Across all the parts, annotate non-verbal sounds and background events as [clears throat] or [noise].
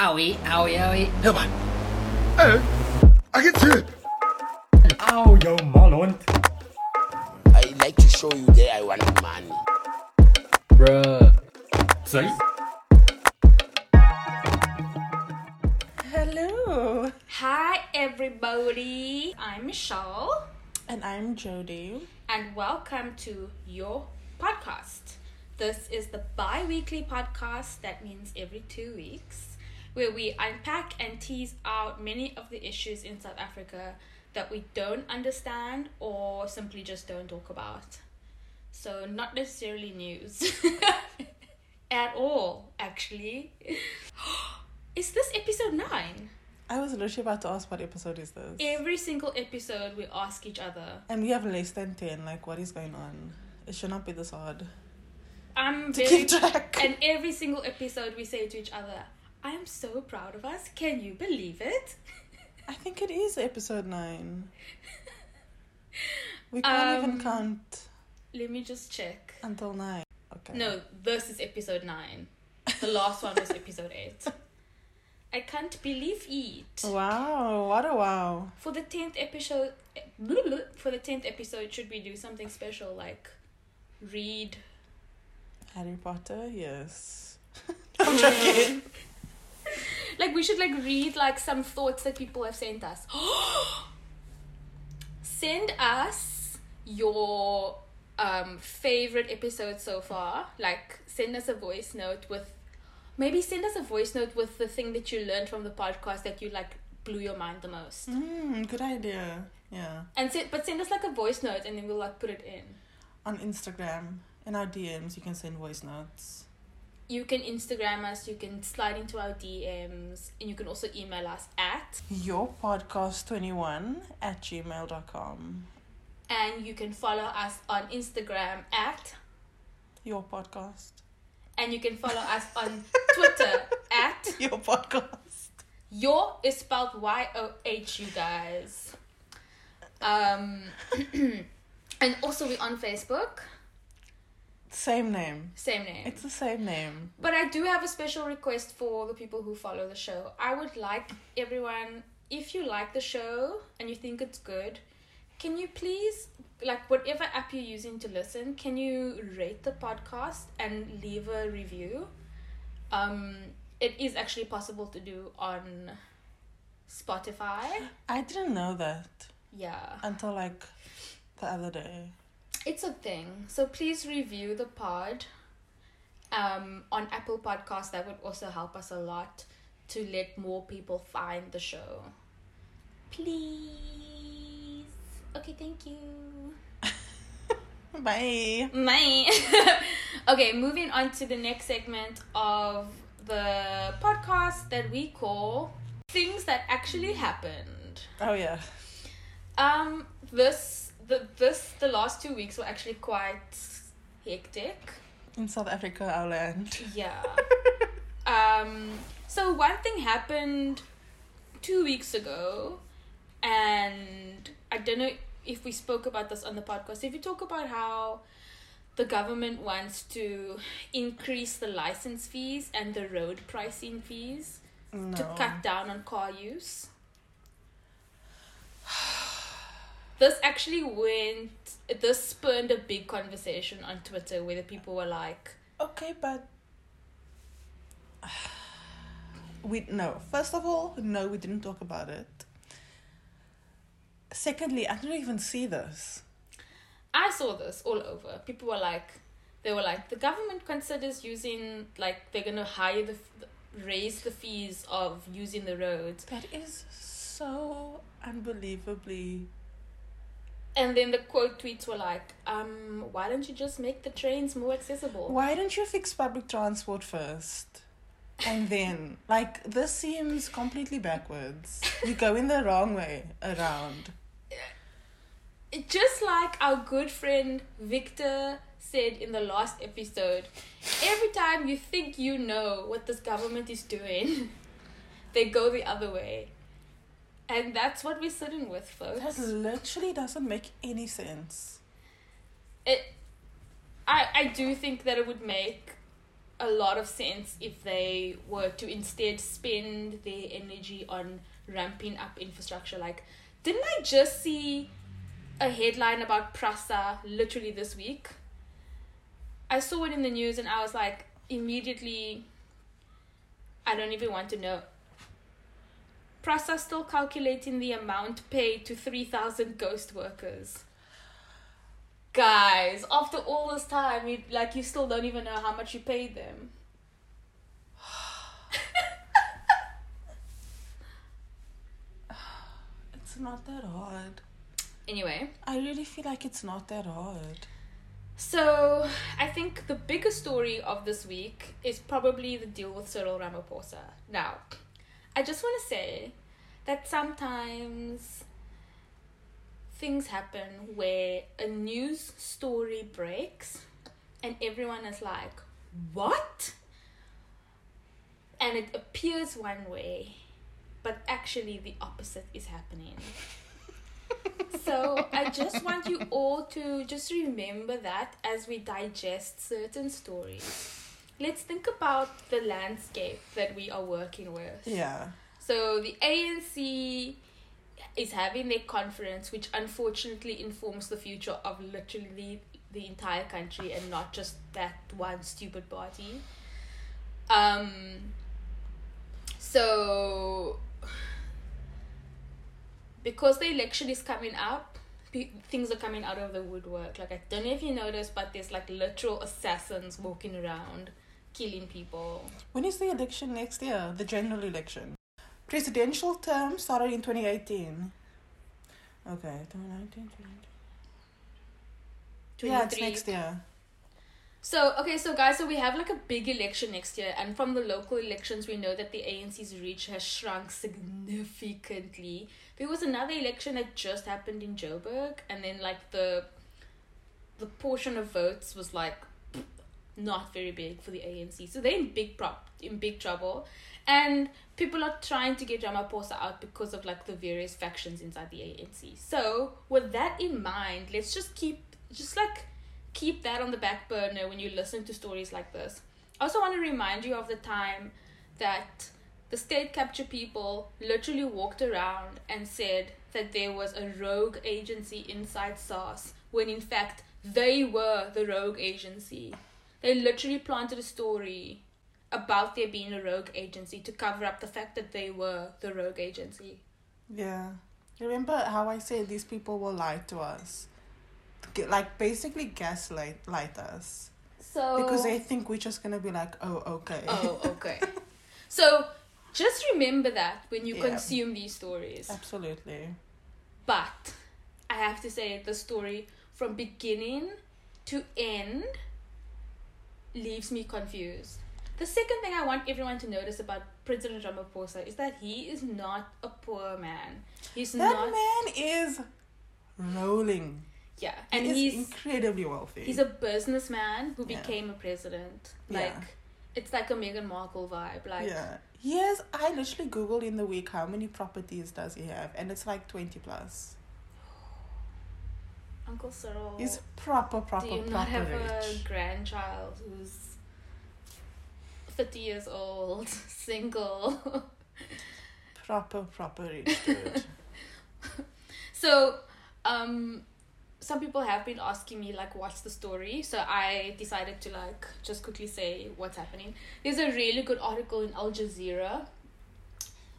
Owie, owie, owie. Hör mal. Äh, Agent Au, jou malhond. I like to show you that I want money. Bruh. Sorry? Hello, Hi, everybody. I'm Michelle, and I'm Jody. and welcome to your podcast. This is the bi weekly podcast, that means every two weeks, where we unpack and tease out many of the issues in South Africa that we don't understand or simply just don't talk about. So, not necessarily news [laughs] at all, actually. [gasps] Is this episode 9? I was literally about to ask what episode is this, Every single episode, we ask each other. and we have less than ten. Like, what is going on? It should not be this hard. I'm To very keep track. And every single episode, we say to each other, "I am so proud of us. Can you believe it?" I think it is episode nine. [laughs] We can't even Um, count Let me just check. until nine. Okay. No, this is episode nine. The last one was episode eight. [laughs] I can't believe it. Wow! What a wow! For the tenth episode, [laughs] for the tenth episode, should we do something special like read? Harry Potter, yes. I'm joking. [laughs] Like we should like read like some thoughts that people have sent us. [gasps] Send us your um favorite episode so far. Like send us a voice note with maybe send us a voice note with the thing that you learned from the podcast that you like blew your mind the most. Hmm, good idea. Yeah. And send, but send us like a voice note and then we'll like put it in. On Instagram, in our DMs, you can send voice notes. You can Instagram us, you can slide into our DMs, and you can also email us at Your podcast 21 at gmail.com. and you can follow us on Instagram at Your podcast. and you can follow us [laughs] on Twitter at Your podcast. your is spelled Y O H you guys. Um [clears throat] and also we're on Facebook, Same name. same name. It's the same name. But I do have a special request for the people who follow the show. I would like everyone, if you like the show and you think it's good, can you please, like whatever app you're using to listen, can you rate the podcast and leave a review? Um, it is actually possible to do on Spotify. I didn't know that Yeah. until like the other day. It's a thing. So please review the pod um, on Apple Podcasts. That would also help us a lot to let more people find the show. Please. Okay, thank you. [laughs] Bye. Bye. [laughs] okay, moving on to the next segment of the podcast that we call Things That Actually Happened. Oh yeah. Um, this the this the last two weeks were actually quite hectic. In South Africa, our land. Yeah. [laughs] um. So one thing happened two weeks ago, and I don't know if we spoke about this on the podcast. If you talk about how the government wants to increase the license fees and the road pricing fees No. to cut down on car use. [sighs] [sighs] [sighs] This actually went. This spurned a big conversation on Twitter where the people were like, Okay, but [sighs] we no. First of all, no, we didn't talk about it. Secondly, I didn't even see this. I saw this all over. People were like, they were like, the government considers using, like, they're gonna hire the, raise the fees of using the roads. That is so unbelievably. And then the quote tweets were like, um, why don't you just make the trains more accessible? Why don't you fix public transport first? And then, [laughs] like, this seems completely backwards. You go in the wrong way around. It- Just like our good friend Victor said in the last episode, every time you think you know what this government is doing, [laughs] they go the other way. And that's what we're sitting with, folks. That literally doesn't make any sense. it I I do think that it would make a lot of sense if they were to instead spend their energy on ramping up infrastructure. Like, didn't I just see a headline about Prasa literally this week? I saw it in the news and I was like, immediately, I don't even want to know. Prasa still calculating the amount paid to 3,000 ghost workers. Guys, after all this time, you, like you still don't even know how much you paid them. [sighs] It's not that hard. Anyway, I really feel like it's not that hard. so I think the biggest story of this week is probably the deal with Cyril Ramaphosa. Now, I just want to say that sometimes things happen where a news story breaks and everyone is like, What? And it appears one way, but actually the opposite is happening. [laughs] so I just want you all to just remember that as we digest certain stories. Let's think about the landscape that we are working with. Yeah. So the ANC is having their conference, which unfortunately informs the future of literally the entire country and not just that one stupid party. Um. So because the election is coming up, pe- things are coming out of the woodwork. Like I don't know if you noticed, but there's like literal assassins walking around, killing people. When is the election next year? The general election. Presidential term started in 2018. Okay, 2019, 2019. Yeah, it's next year. So okay, so guys, so we have like a big election next year, and from the local elections, we know that the ANC's reach has shrunk significantly. There was another election that just happened in Joburg, and then like the the portion of votes was like not very big for the ANC, so they're in big prop in big trouble, and people are trying to get Ramaphosa out because of like the various factions inside the ANC. So with that in mind, let's just keep just like keep that on the back burner when you listen to stories like this. I also want to remind you of the time that the state capture people literally walked around and said that there was a rogue agency inside SARS when in fact they were the rogue agency. They literally planted a story about there being a rogue agency to cover up the fact that they were the rogue agency. Yeah. Remember how I said these people will lie to us? Like basically gaslight light us. So Because they think we're just gonna be like, oh, okay. Oh, [laughs] okay. so just remember that when you Yeah. consume these stories. Absolutely. But I have to say, the story from beginning to end leaves me confused. The second thing I want everyone to notice about President Ramaphosa is that he is not a poor man. He's That not. man is rolling. Yeah, And and he's incredibly wealthy. he's a businessman who Yeah. became a president. Yeah. Like, it's like a Meghan Markle vibe. Like, yeah. He has I literally Googled in the week how many properties does he have and it's like twenty plus. Uncle Cyril. He's proper, proper, Do you proper not have rich. a grandchild who's fifty years old, [laughs] single? Proper, proper rich dude. [laughs] so, um, some people have been asking me, like, what's the story? So I decided to, like, just quickly say what's happening. There's a really good article in Al Jazeera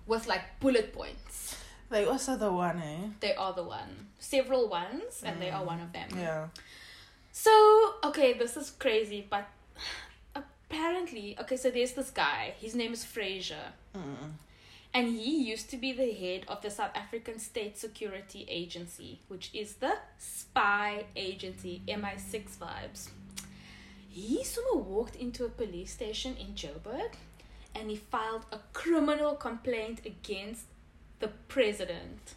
with, like, bullet points. They also the one, eh? They are the one. Several ones, and they are one of them. Yeah. So, okay, this is crazy, but [sighs] apparently, okay, so there's this guy. His name is Fraser. Mm. And he used to be the head of the South African State Security Agency, which is the spy agency, MI6 vibes. He sort of walked into a police station in Joburg and he filed a criminal complaint against the president.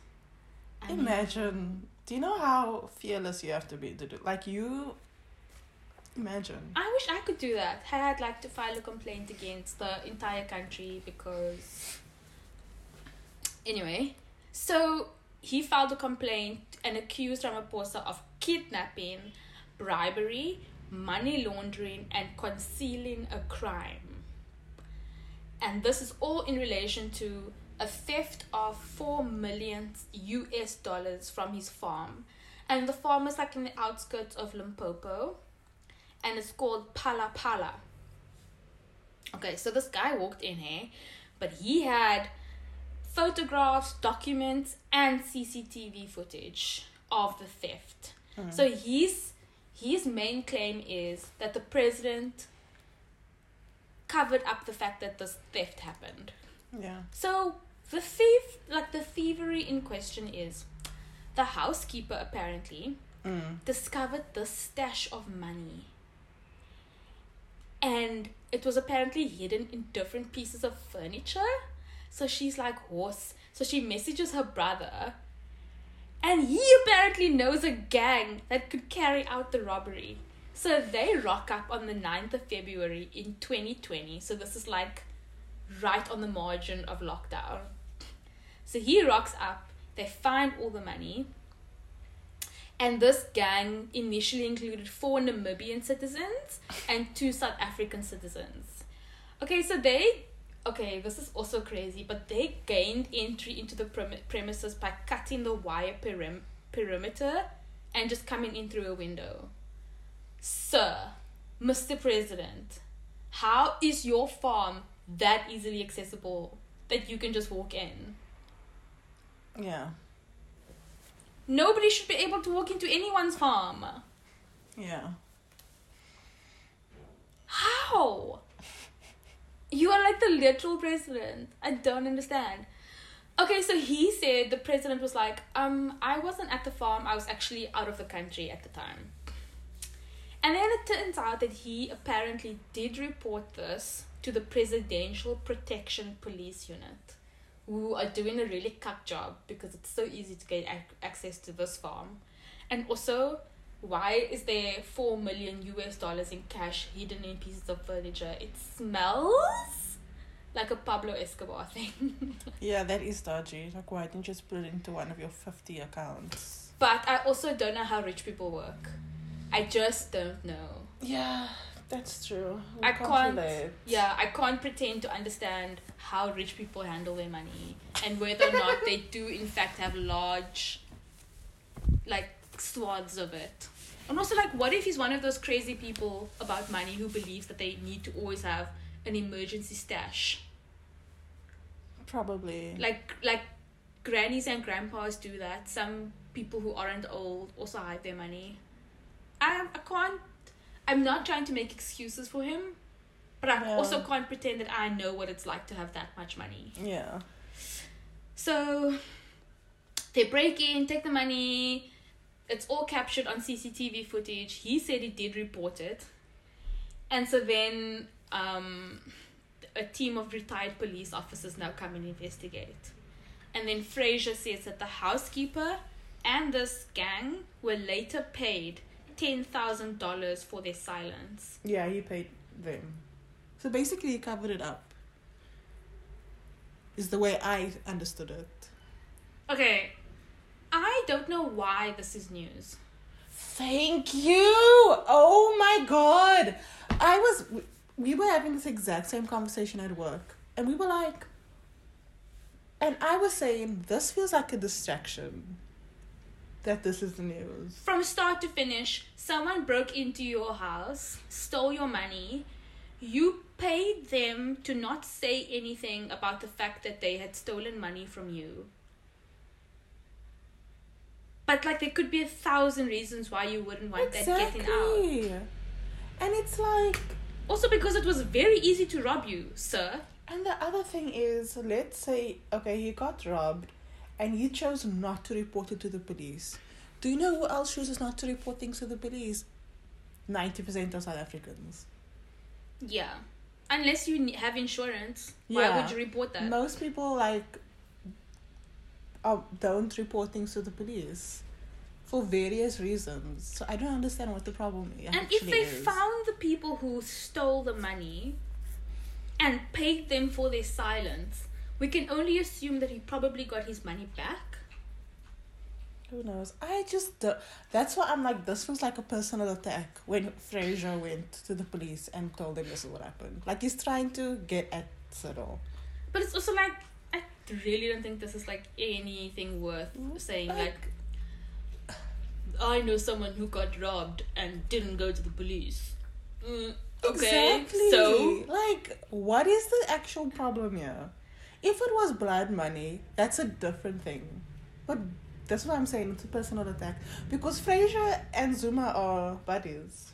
And he- Imagine. Do you know how fearless you have to be to do? Like you. Imagine. I wish I could do that. I'd like to file a complaint against the entire country because. Anyway, so he filed a complaint and accused Ramaphosa of kidnapping, bribery, money laundering, and concealing a crime. And this is all in relation to a theft of 4 million US dollars from his farm. And the farm is like in the outskirts of Limpopo. And it's called Phala Phala. Okay, so this guy walked in here, but he had photographs, documents, and CCTV footage of the theft. Uh-huh. So his his main claim is that the president covered up the fact that this theft happened. Yeah. So the thief, like the thievery in question, is the housekeeper apparently Mm. discovered the stash of money. And it was apparently hidden in different pieces of furniture. So she's like, horse. So she messages her brother. And he apparently knows a gang that could carry out the robbery. So they rock up on the 9th of February in 2020. So this is like right on the margin of lockdown. So he rocks up, they find all the money, and this gang initially included four Namibian citizens and two South African citizens. Okay, so they. Okay, this is also crazy, but they gained entry into the prem- premises by cutting the wire perim- perimeter and just coming in through a window. Sir, Mr. President, how is your farm that easily accessible that you can just walk in? Yeah. Nobody should be able to walk into anyone's home. Yeah. How? You are like the literal president. I don't understand. Okay, so he said the president was like, um, I wasn't at the farm. I was actually out of the country at the time. And then it turns out that he apparently did report this to the Presidential Protection Police Unit, who are doing a really cuck job because it's so easy to get ac- access to this farm. And also, why is there 4 million US dollars in cash hidden in pieces of furniture? It smells like a Pablo Escobar thing. [laughs] Yeah, that is dodgy. Like, why didn't you just put it into one of your 50 accounts? but I also don't know how rich people work. I just don't know. Yeah, that's true. We I can't. relate. Yeah, I can't pretend to understand how rich people handle their money and whether or not they do, in fact, have large, like, swaths of it. And also, like, what if he's one of those crazy people about money who believes that they need to always have an emergency stash? Probably. Like, like, grannies and grandpas do that. Some people who aren't old also hide their money. I, I can't. I'm not trying to make excuses for him, but I Yeah. also can't pretend that I know what it's like to have that much money. Yeah. So they break in, take the money. It's all captured on CCTV footage. He said he did report it. And so then um, a team of retired police officers now come and investigate. And then Fraser says that the housekeeper and this gang were later paid $10,000 for their silence. Yeah, he paid them. So basically, he covered it up. Is the way I understood it. Okay, I don't know why this is news. Thank you. Oh my god. I was we were having this exact same conversation at work and we were like and I was saying this feels like a distraction that this is the news. From start to finish, someone broke into your house, stole your money. You paid them to not say anything about the fact that they had stolen money from you. But like there could be a thousand reasons why you wouldn't want that getting out. And it's like Also because it was very easy to rob you, sir. and the other thing is let's say okay, he got robbed and he chose not to report it to the police. Do you know who else chooses not to report things to the police? 90% of South Africans. Yeah. Unless you have insurance, why Yeah. would you report that? Most people like oh, don't report things to the police for various reasons. So I don't understand what the problem is. And if they found the people who stole the money and paid them for their silence, we can only assume that he probably got his money back. Who knows? I just that's why I'm like this was like a personal attack when Fraser went to the police and told them this is what happened. Like he's trying to get at Cyril. But it's also like I really don't think this is like anything worth saying. Like, I know someone who got robbed and didn't go to the police. Mm, okay, Exactly. so like, what is the actual problem here? If it was blood money, that's a different thing. But that's what I'm saying. It's a personal attack because Fraser and Zuma are buddies.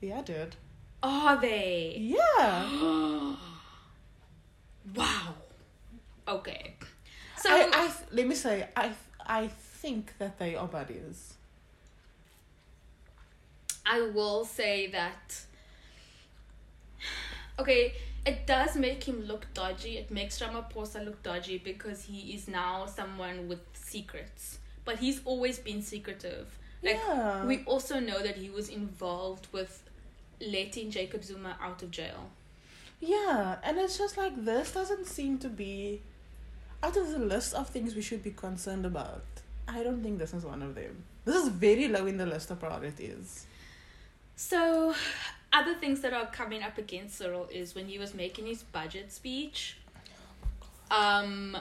Yeah, dude. are they? Yeah. [gasps] Wow. Okay. So I, I let me say I I think that they are buddies. I will say that. Okay, it does make him look dodgy. It makes Ramaphosa look dodgy because he is now someone with secrets. But he's always been secretive. Like Yeah. we also know that he was involved with letting Jacob Zuma out of jail. Yeah, and it's just like this doesn't seem to be out of the list of things we should be concerned about. I don't think this is one of them. This is very low in the list of priorities. So, other things that are coming up against Cyril is when he was making his budget speech. Um,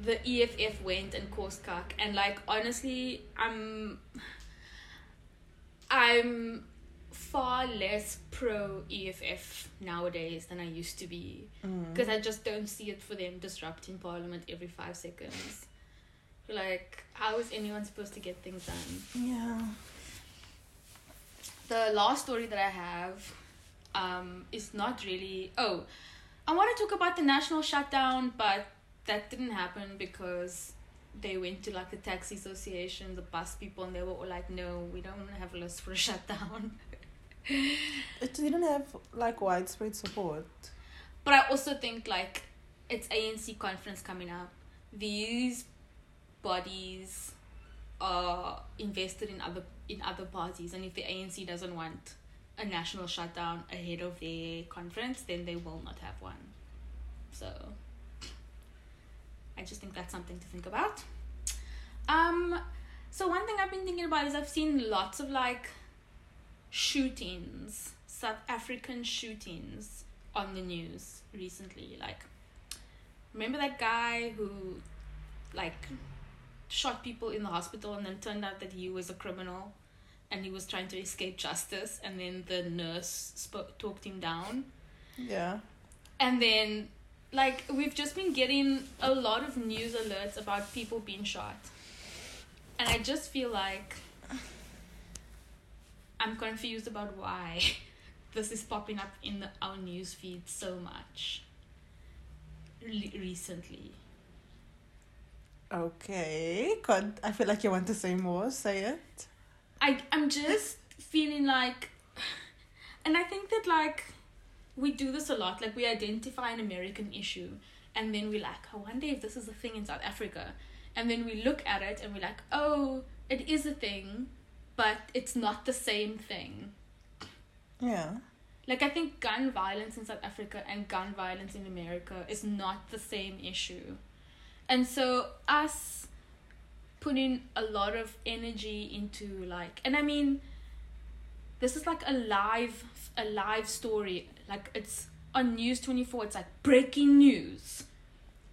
the EFF went and caused cuck, and like honestly, I'm, I'm far less pro EFF nowadays than I used to be because I just don't see it for them disrupting Parliament every five seconds. Like, how is anyone supposed to get things done? Yeah. The last story that I have um, is not really. Oh, I want to talk about the national shutdown, but that didn't happen because they went to like the taxi association, the bus people, and they were all like, "No, we don't have a list for a shutdown." It didn't have like widespread support. But I also think like it's ANC conference coming up. These bodies are invested in other in other parties, and if the ANC doesn't want a national shutdown ahead of their conference, then they will not have one. So I just think that's something to think about. Um, so one thing I've been thinking about is I've seen lots of like shootings, South African shootings on the news recently. Like, remember that guy who, like, shot people in the hospital and then turned out that he was a criminal and he was trying to escape justice and then the nurse spoke talked him down. Yeah. and then like we've just been getting a lot of news alerts about people being shot. And i just feel like i'm confused about why [laughs] this is popping up in the, our news feed so much re- recently Okay. Con- I feel like you want to say more. Say it. I I'm just feeling like and I think that like we do this a lot like we identify an American issue and then we like oh, I wonder if this is a thing in South Africa and then we look at it and we're like oh it is a thing but it's not the same thing Yeah. like I think gun violence in South Africa and gun violence in America is not the same issue. And so us putting a lot of energy into like and I mean this is like a live a live story. Like it's on News 24 it's like breaking news.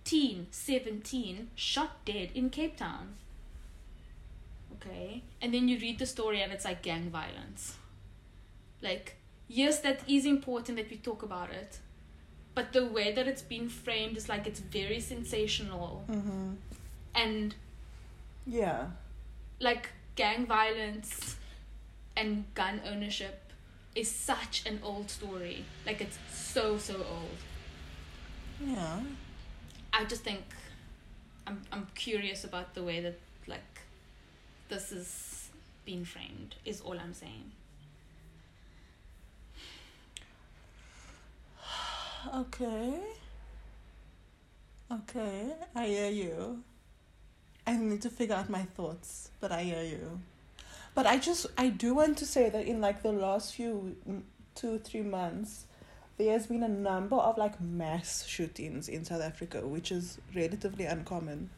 Teen 17 shot dead in Cape Town. Okay? And then you read the story and it's like gang violence. Like yes that is important that we talk about it but the way that it's been framed is like it's very sensational Mm-hmm. and Yeah. like gang violence and gun ownership is such an old story like it's so so old Yeah. i just think i'm i'm curious about the way that like this is being framed is all i'm saying Okay. Okay, I hear you. I need to figure out my thoughts, but I hear you. But I just, I do want to say that in like the last few mm, two, three months, there has been a number of like mass shootings in South Africa, which is relatively uncommon.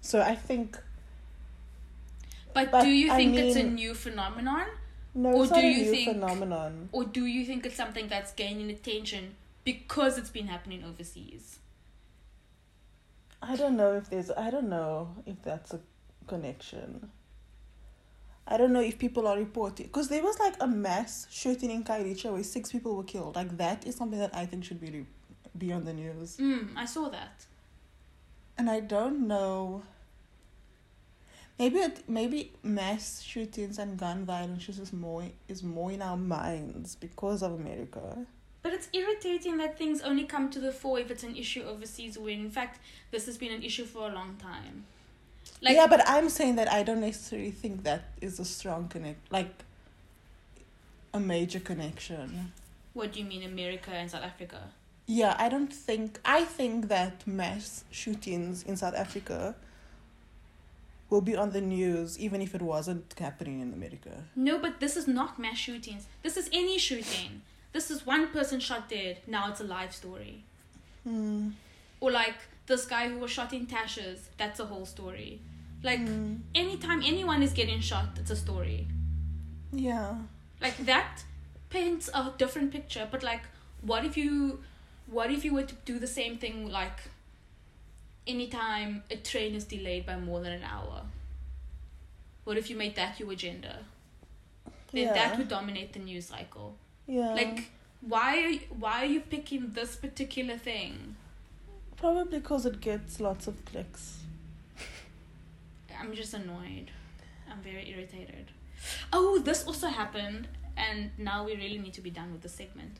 So I think But, But, do you I think it's a new phenomenon? No, Or it's not do a you think- phenomenon. Or do you think it's something that's gaining attention because it's been happening overseas? I don't know if there's. I don't know if that's a connection. I don't know if people are reporting because there was like a mass shooting in Khayelitsha where six people were killed. Like that is something that I think should be re- be on the news. Mm, I saw that. And I don't know. Maybe it, maybe mass shootings and gun violence is more is more in our minds because of America. But it's irritating that things only come to the fore if it's an issue overseas when in fact this has been an issue for a long time. Like yeah, but I'm saying that I don't necessarily think that is a strong connect, like a major connection. what do you mean America and South Africa? Yeah, I don't think. I think that mass shootings in South Africa will be on the news even if it wasn't happening in America. No, but this is not mass shootings. This is any shooting. This is one person shot dead. Now it's a live story. Hmm. Or like this guy who was shot in Tashes. That's a whole story. Like Hmm. anytime anyone is getting shot, it's a story. Yeah. Like that paints a different picture. But like, what if you, what if you were to do the same thing like, anytime a train is delayed by more than an hour? What if you made that your agenda? Then Yeah. that would dominate the news cycle. Yeah. Like, why are you, why are you picking this particular thing? probably because it gets lots of clicks. I'm just annoyed. I'm very irritated. Oh, this also happened, and now we really need to be done with the segment.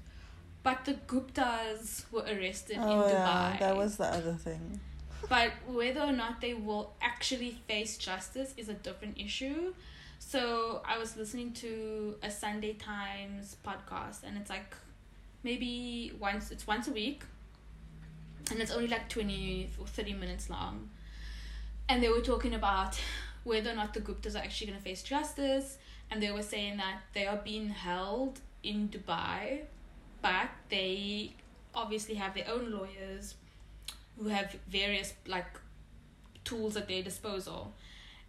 But the Guptas were arrested oh, in Oh Dubai. yeah, that was the other thing. But whether or not they will actually face justice is a different issue. So I was listening to a Sunday Times podcast, and it's like maybe once it's once a week, and it's only like twenty or thirty minutes long. And they were talking about whether or not the Guptas are actually going to face justice, and they were saying that they are being held in Dubai, but they obviously have their own lawyers who have various like tools at their disposal.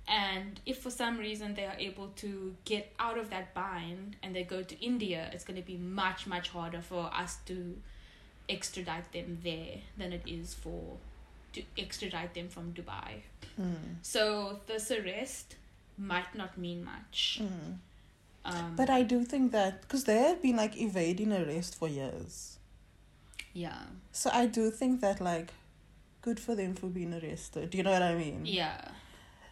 And if for some reason they are able to get out of that bind and they go to India it's going to be much much harder for us to extradite them there than it is for to extradite them from Dubai. Mm. so this arrest might not mean much. Mm. um But I do think that because they have been like evading arrest for years, yeah. So I do think that like, good for them for being arrested. Do you know what I mean? yeah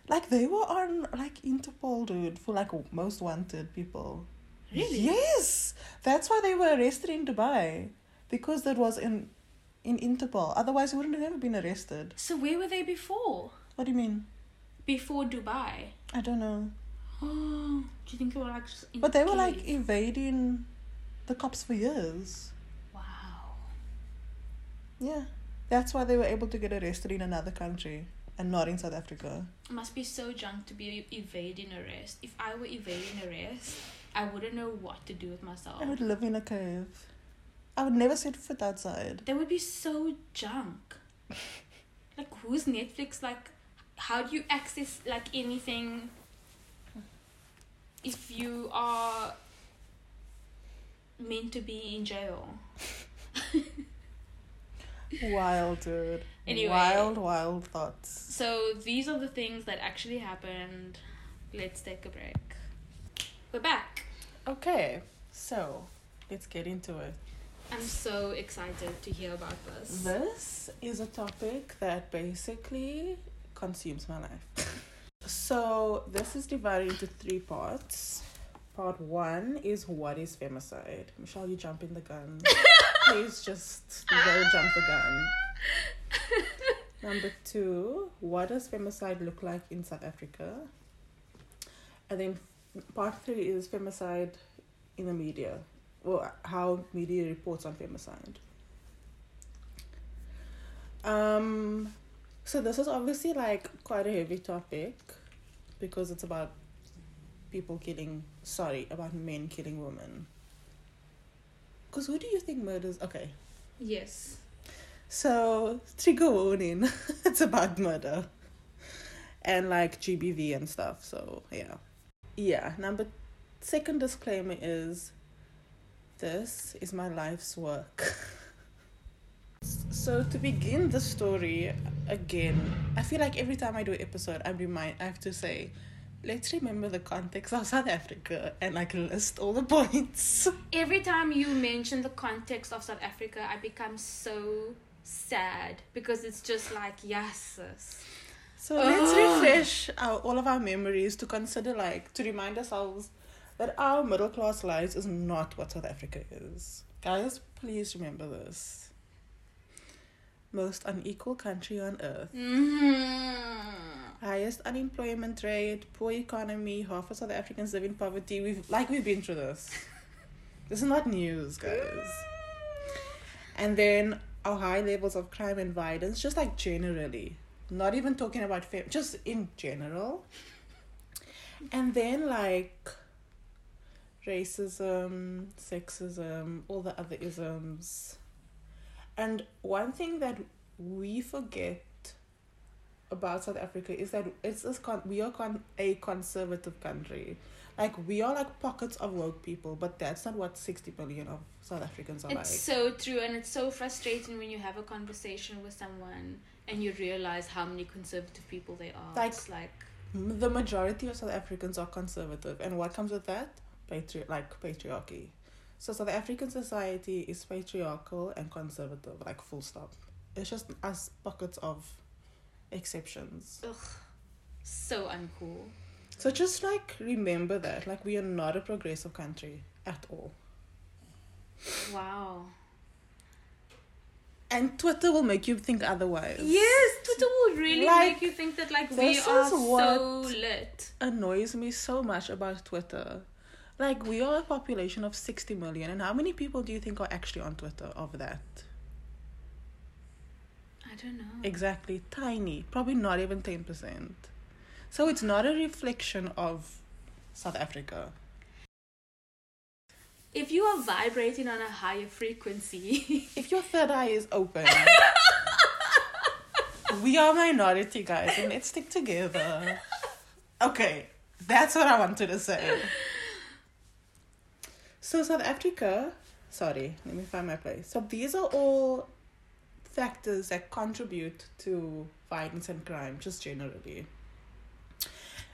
Like they were on like Interpol, dude, for like most wanted people. Really? Yes, that's why they were arrested in Dubai because that was in in Interpol. Otherwise, they wouldn't have ever been arrested. so where were they before What do you mean? before Dubai I don't know. Oh, [gasps] do you think they were like? But they were like cave? evading the cops for years. wow. Yeah, that's why they were able to get arrested in another country and not in South Africa. It must be so junk to be evading arrest. If I were evading arrest, I wouldn't know what to do with myself. I would live in a cave. I would never set foot outside. That would be so junk. [laughs] like, who's Netflix? Like, how do you access like anything? If you are meant to be in jail. [laughs] Wild, dude. Anyway. Wild, wild thoughts. So these are the things that actually happened. Let's take a break. We're back. Okay, so let's get into it. I'm so excited to hear about this. This is a topic that basically consumes my life. so, this is divided into three parts. Part one is what is femicide? Michelle, you jump in the gun. [laughs] Please just don't jump the gun. [laughs] Number two, what does femicide look like in South Africa? And then part three is femicide in the media, or how media reports on femicide. Um, so this is obviously like quite a heavy topic because it's about people killing, sorry, about men killing women. Because who do you think murders? Okay, Yes. so trigger warning, [laughs] it's about murder. and like GBV and stuff. So yeah, yeah. Number second disclaimer is this is my life's work. [laughs] so to begin the story again, I feel like every time I do an episode, I remind I have to say, let's remember the context of South Africa and like list all the [laughs] points. Every time you mention the context of South Africa, I become so sad because it's just like, yes, sis. So let's refresh our, all of our memories to consider, like, to remind ourselves that our middle class lives is not what South Africa is. Guys, please remember this. Most unequal country on earth. Mm-hmm. Highest unemployment rate, poor economy, half of South Africans live in poverty. We've like we've been through this. This is not news, guys. And then our high levels of crime and violence, just like generally. Not even talking about fam just in general. And then like racism, sexism, all the other isms. And one thing that we forget about South Africa is that it's this con- we are con- a conservative country. Like we are like pockets of woke people, but that's not what sixty million of South Africans are It's like. so true, and it's so frustrating when you have a conversation with someone and you realize how many conservative people they are. Like- it's like The majority of South Africans are conservative, and what comes with that? Patri- like patriarchy. So South African society is patriarchal and conservative, like full stop. It's just us pockets of exceptions. ugh, so uncool. So just like remember that, like we are not a progressive country at all. Wow. And Twitter will make you think otherwise. Yes, Twitter will really Like, make you think that like we are so lit. annoys me so much about Twitter. Like we are a population of sixty million, and how many people do you think are actually on Twitter of that? I don't know. Exactly, tiny, probably not even ten percent. So it's not a reflection of South Africa. If you are vibrating on a higher frequency, [laughs] If your third eye is open, we are minority guys, and let's stick together. Okay, that's what I wanted to say. So South Africa, sorry, let me find my place. So these are all factors that contribute to violence and crime, just generally.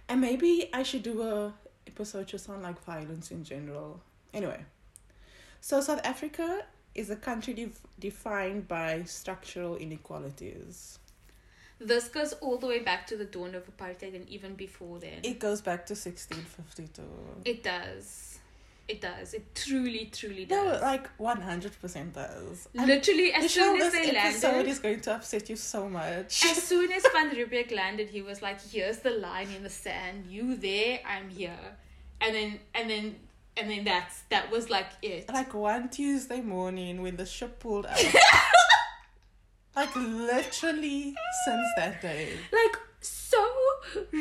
And maybe I should do a episode just on like violence in general. Anyway, so South Africa is a country def- defined by structural inequalities. this goes all the way back to the dawn of apartheid and even before then. It goes back to 1652. It does. It does. It truly, truly does. No, like 100% does. Literally, as soon as they episode landed, is going to upset you so much. as [laughs] soon as Van Riebeeck landed, he was like, "Here's the line in the sand. You there, I'm here." And then, and then, and then that's that was like it. like one Tuesday morning when the ship pulled out. [laughs] like literally since that day. like so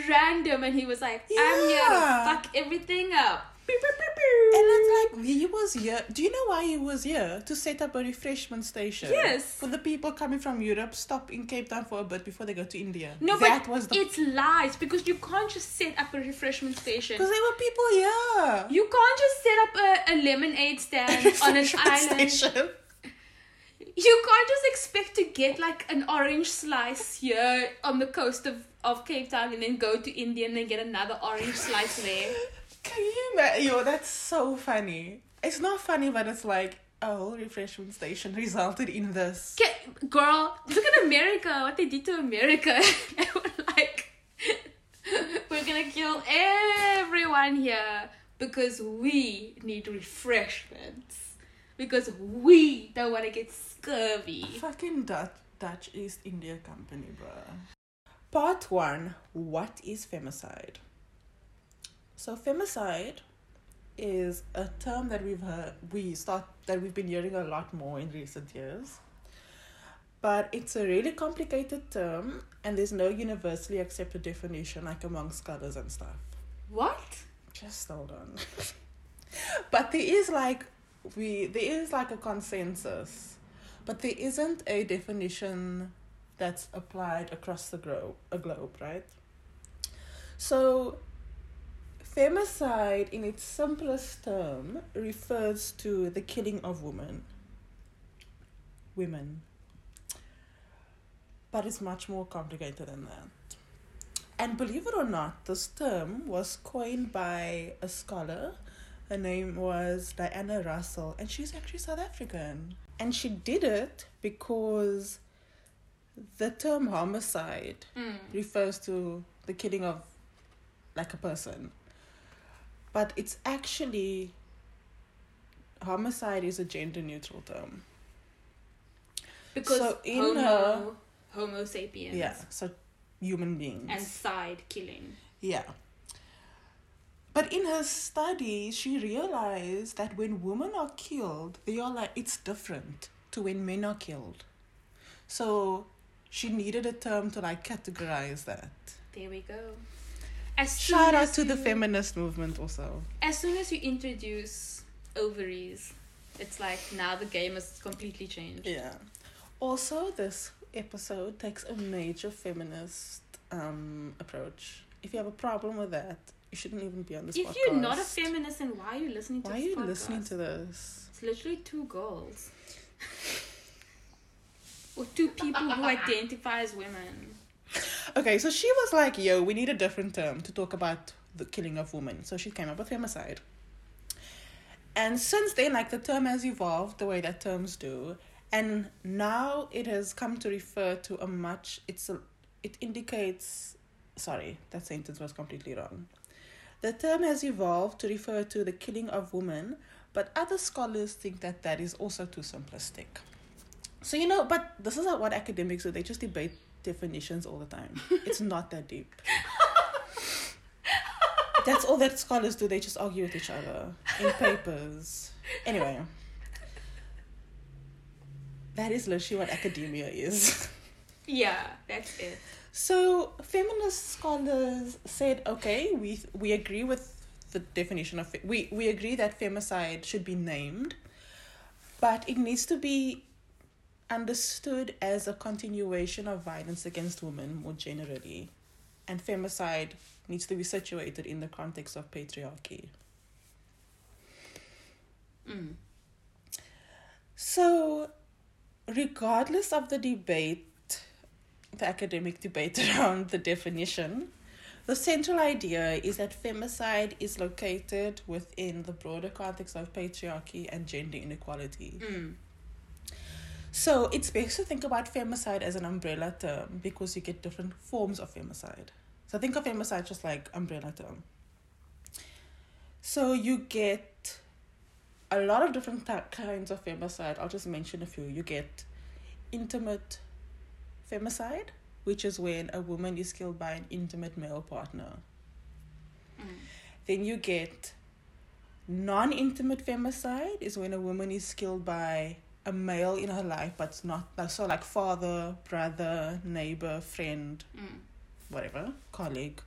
random, and he was like, "I'm here to fuck everything up." And it's like he was here. Do you know why he was here? To set up a refreshment station. Yes. For the people coming from Europe, stop in Cape Town for a bit before they go to India. No, that but was the it's lies because you can't just set up a refreshment station. because there were people here. You can't just set up a, a lemonade stand [laughs] on an island. station. You can't just expect to get like an orange slice here on the coast of, of Cape Town and then go to India and then get another orange slice there. [laughs] Can you imagine? Yo, that's so funny. It's not funny, but it's like a whole refreshment station resulted in this. Get, girl, look at America, what they did to America. [laughs] they were like, we're gonna kill everyone here because we need refreshments. Because we don't want to get scurvy. Fucking Dutch, Dutch East India Company, bruh. Part one What is femicide? So, femicide is a term that we've heard, we start, that we've been hearing a lot more in recent years. But it's a really complicated term, and there's no universally accepted definition, like among scholars and stuff. What? Just hold on. [laughs] but there is like we there is like a consensus, but there isn't a definition that's applied across the globe a globe, right? So, femicide, in its simplest term, refers to the killing of women. Women. But it's much more complicated than that. And believe it or not, this term was coined by a scholar. Her name was Diana Russell, and she's actually South African. And she did it because the term homicide Mm. refers to the killing of like a person. But it's actually homicide is a gender neutral term. Because So in homo, her- homo sapiens Yeah, so human beings. and side killing. Yeah. But in her study, she realized that when women are killed, they are like, it's different to when men are killed. So she needed a term to like categorize that. There we go. As Shout out as to the feminist movement also. As soon as you introduce ovaries, it's like now the game has completely changed. Yeah. Also, this episode takes a major feminist um, approach. If you have a problem with that, you shouldn't even be on this If podcast. you're not a feminist, then why are you listening to this? why are you podcast? listening to this? It's literally two girls. or two people who [laughs] identify as women. Okay, so she was like, yo, we need a different term to talk about the killing of women. So she came up with femicide. And since then, like, the term has evolved the way that terms do. And now it has come to refer to a much, it's a, it indicates, sorry, that sentence was completely wrong. The term has evolved to refer to the killing of women, but other scholars think that that is also too simplistic. So, you know, but this is not what academics do. They just debate definitions all the time. [laughs] It's not that deep. That's all that scholars do. They just argue with each other in papers. Anyway, that is literally what academia is. [laughs] Yeah, that's it. So feminist scholars said, okay, we we agree with the definition of we we agree that femicide should be named, but it needs to be understood as a continuation of violence against women more generally, and femicide needs to be situated in the context of patriarchy. Mm. So, regardless of the debate, the academic debate [laughs] around the definition, the central idea is that femicide is located within the broader context of patriarchy and gender inequality. Mm. So, it's best to think about femicide as an umbrella term because you get different forms of femicide. So, think of femicide just like umbrella term. So, you get a lot of different kinds of femicide. I'll just mention a few. You get intimate femicide, which is when a woman is killed by an intimate male partner. Mm. Then you get non intimate femicide, is when a woman is killed by a male in her life, but not like so like father, brother, neighbor, friend, Mm. whatever, colleague.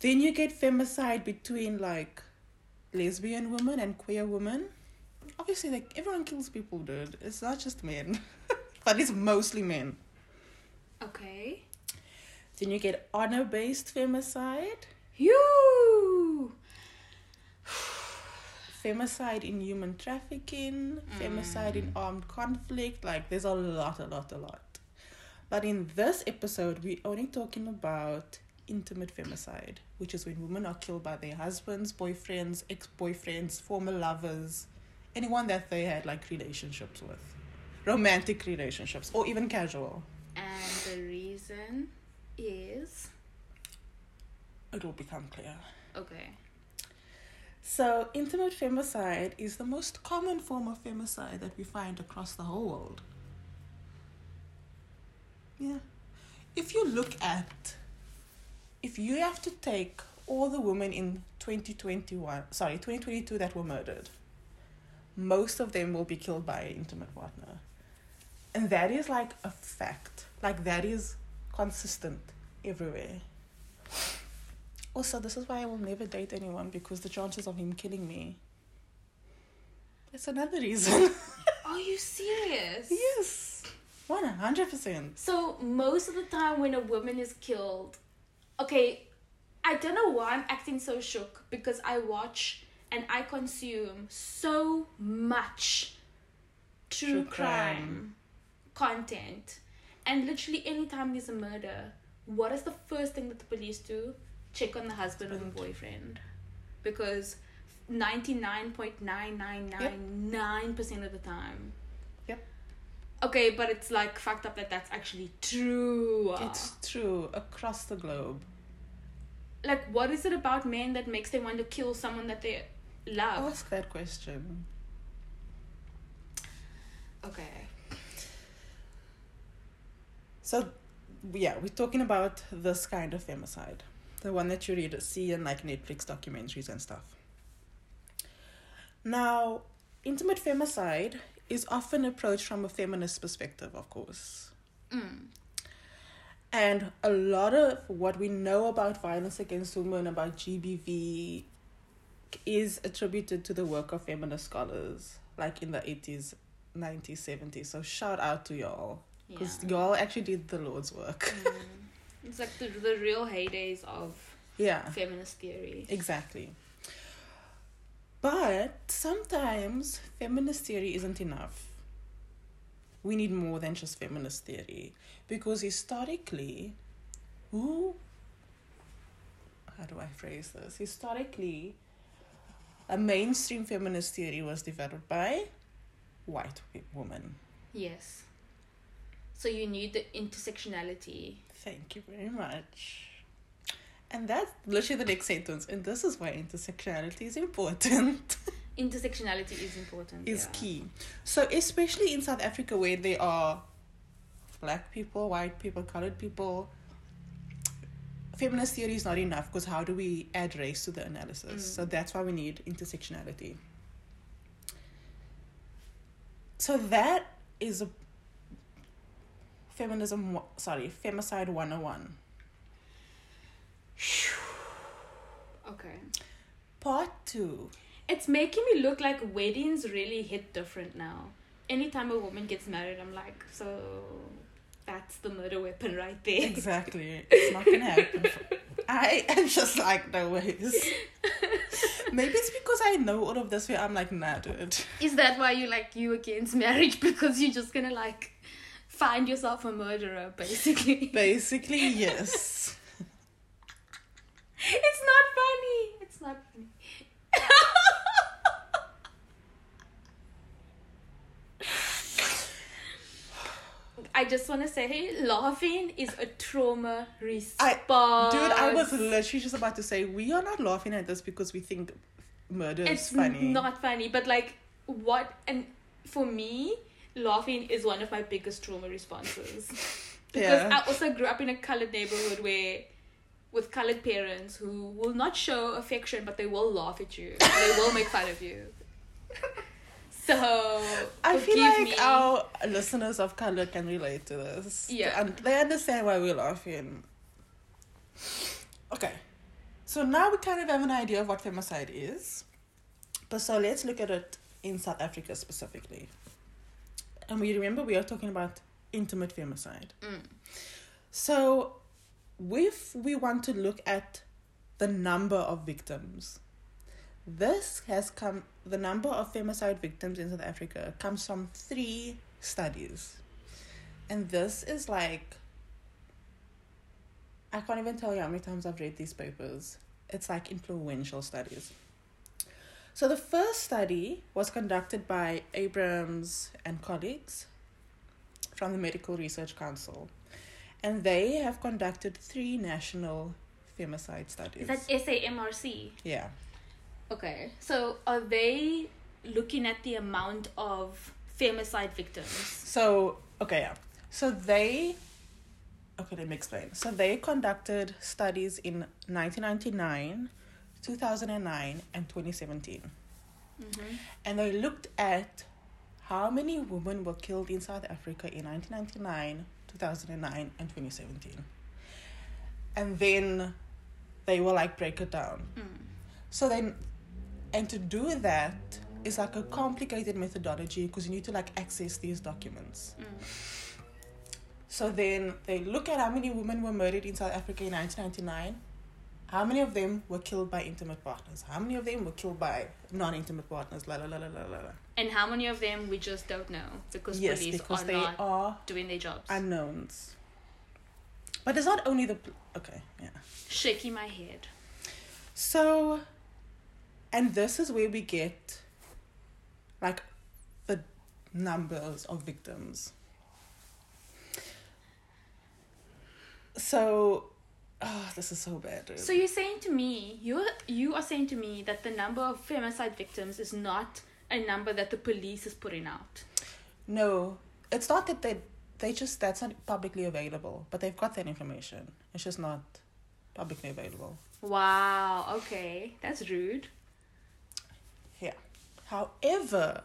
Then you get femicide between like lesbian women and queer women. Obviously, like everyone kills people, dude. It's not just men, [laughs] but it's mostly men. Okay. Then you get honor based femicide, You. Femicide in human trafficking, mm. femicide in armed conflict. Like, there's a lot, a lot, a lot. But in this episode, we're only talking about intimate femicide, which is when women are killed by their husbands, boyfriends, ex boyfriends, former lovers, anyone that they had like relationships with, romantic relationships, or even casual. And the reason is It will become clear. okay. So, intimate femicide is the most common form of femicide that we find across the whole world. Yeah. If you look at, if you have to take all the women in 2021, sorry, 2022 that were murdered, most of them will be killed by an intimate partner. And that is like a fact. Like, that is consistent everywhere. Also, this is why I will never date anyone because the chances of him killing me. That's another reason. [laughs] Are you serious? yes, one hundred percent. So most of the time when a woman is killed, okay, I don't know why I'm acting so shook because I watch and I consume so much true, True crime. crime. content. And literally anytime there's a murder, what is the first thing that the police do? Check on the husband or the boyfriend. Because 99.9999% of the time. Yep. Okay, but it's like fucked up that that's actually true. It's true across the globe. like what is it about men that makes them want to kill someone that they love? Ask that question. Okay. So, yeah, we're talking about this kind of femicide, the one that you read see in like Netflix documentaries and stuff. Now, intimate femicide is often approached from a feminist perspective, of course. Mm. And a lot of what we know about violence against women, about GBV, is attributed to the work of feminist scholars, like in the 80s, 90s, 70s. So shout out to y'all. Because Yeah. y'all actually did the Lord's work. It's like the the real heydays of yeah, feminist theory. exactly. But sometimes feminist theory isn't enough. We need more than just feminist theory. Because historically, who. How do I phrase this? Historically, a mainstream feminist theory was developed by white women. Yes. So you need the intersectionality. Thank you very much. And that's literally the next sentence. And this is why intersectionality is important, [laughs] Intersectionality is important. is yeah. key. So, especially in South Africa, where there are black people, white people, colored people, feminist theory is not enough because how do we add race to the analysis? Mm. So, that's why we need intersectionality. So, that is a feminism, sorry, femicide 101. Okay. Part two. It's making me look like weddings really hit different now. Anytime a woman gets married, I'm like, so that's the murder weapon right there. Exactly. It's not gonna happen. For- [laughs] I am just like, no ways. Maybe it's because I know all of this where I'm like, nah, dude. Is that why you like you against marriage? [laughs] Because you're just gonna like find yourself a murderer, basically. [laughs] Basically, yes. [laughs] It's not funny. It's not funny. [laughs] I just want to say, hey, laughing is a trauma response. I, dude, I was literally just about to say, we are not laughing at this because we think murder It's is funny. not funny, but like what? And for me, laughing is one of my biggest trauma responses. [laughs] because Yeah. I also grew up in a colored neighborhood where with colored parents who will not show affection but they will laugh at you they will make fun of you [laughs] so I feel like me. our listeners of color can relate to this. Yeah. And they understand why we're laughing. Okay. So now we kind of have an idea of what femicide is. But so let's look at it in South Africa specifically. And we remember we are talking about intimate femicide. Mm. So if we want to look at the number of victims, this has come, the number of femicide victims in South Africa comes from three studies. And this is like, I can't even tell you how many times I've read these papers. It's like influential studies. So the first study was conducted by Abrahams and colleagues from the Medical Research Council. And they have conducted three national femicide studies. is that samrc yeah. okay so are they looking at the amount of femicide victims So, okay, yeah. So they, okay, let me explain. So they conducted studies in 1999, 2009, and 2017. Mm-hmm. And they looked at how many women were killed in South Africa in 1999, 2009, and 2017. And then they will like break it down. Mm. So then, and to do that is like a complicated methodology because you need to like access these documents. Mm. So then they look at how many women were murdered in South Africa in 1999, How many of them were killed by intimate partners? How many of them were killed by non-intimate partners? La la la la la la. la. And how many of them we just don't know because Yes, police because are they not are doing their jobs. unknowns. But it's not only the okay, yeah. Shaking my head. So, and this is where we get like the numbers of victims. So, oh, this is so bad. dude. So you're saying to me, you you are saying to me that the number of femicide victims is not a number that the police is putting out. no, it's not that they they just that's not publicly available, but they've got that information. It's just not publicly available. Wow. Okay, that's rude. Yeah. However,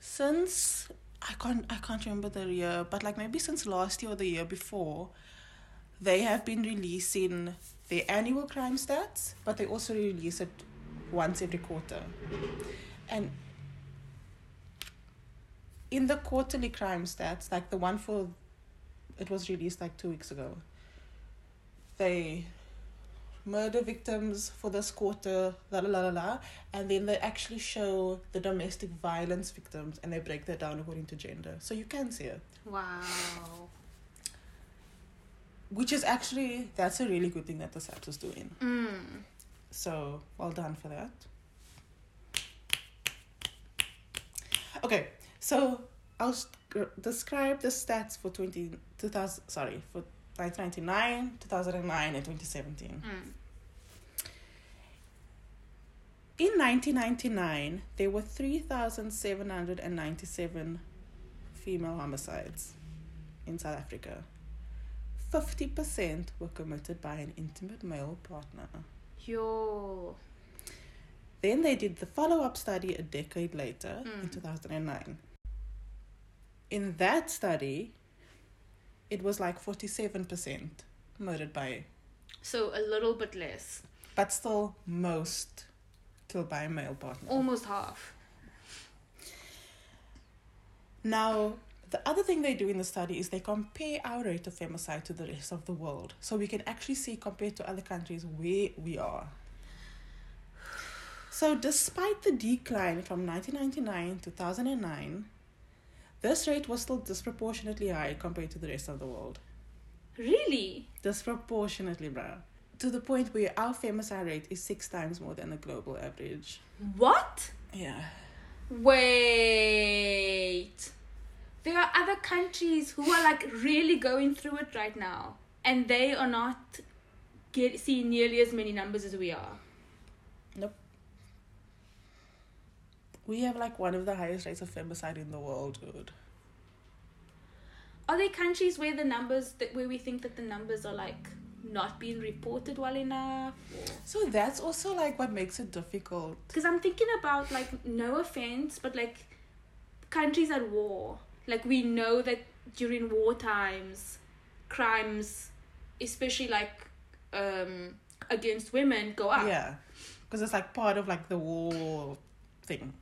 since I can't I can't remember the year, but like maybe since last year or the year before, they have been releasing their annual crime stats, but they also release it once every quarter. And in the quarterly crime stats, like the one for it was released like two weeks ago. They murder victims for this quarter, la la la la la, and then they actually show the domestic violence victims and they break that down according to gender. So you can see it. Wow. Which is actually that's a really good thing that the SAPS is doing. Mm. So well done for that. Okay, so I'll describe the stats for 20, 2000, sorry, for 1999, 2009, and 2017. Mm. In 1999, there were 3,797 female homicides in South Africa. 50% were committed by an intimate male partner. Yo. Then they did the follow up study a decade later in Mm. 2009. In that study, it was like 47% murdered by, So a little bit less. but still most killed by a male partner. Almost half. Now, the other thing they do in the study is they compare our rate of femicide to the rest of the world. So we can actually see compared to other countries where we are. So, despite the decline from 1999 to 2009, this rate was still disproportionately high compared to the rest of the world. Really? Disproportionately, bruh. To the point where our femicide rate is six times more than the global average. What? Yeah. Wait. There are other countries who are like really going through it right now, and they are not get seeing nearly as many numbers as we are. Nope. We have like one of the highest rates of femicide in the world, dude. Are there countries where the numbers that where we think that the numbers are like not being reported well enough? So that's also like what makes it difficult. Because I'm thinking about like no offense, but like countries at war. Like we know that during war times, crimes, especially like um against women, go up. Yeah. Because it's like part of like the war thing.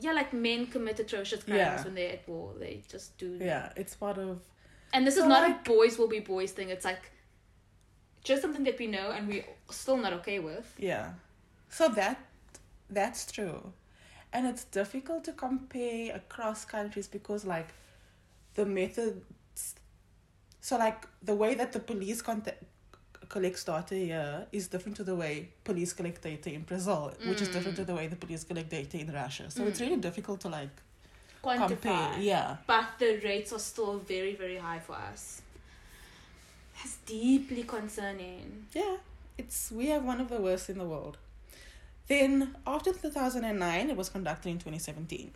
Yeah, like men commit atrocious crimes Yeah. when they're at war. They just do. Yeah, it's part of And this is not like- a boys will be boys thing. It's like just something that we know and we're still not okay with. yeah. So that that's true. And it's difficult to compare across countries because like the methods so like the way that the police contact collects data here is different to the way police collect data in Brazil, which is different to mm. the way the police collect data in Russia. So it's mm. really difficult to like Quantify. compare. Yeah. But the rates are still very, very high for us. That's deeply concerning. Yeah, it's we have one of the worst in the world. Then after 2009, it was conducted in 2017.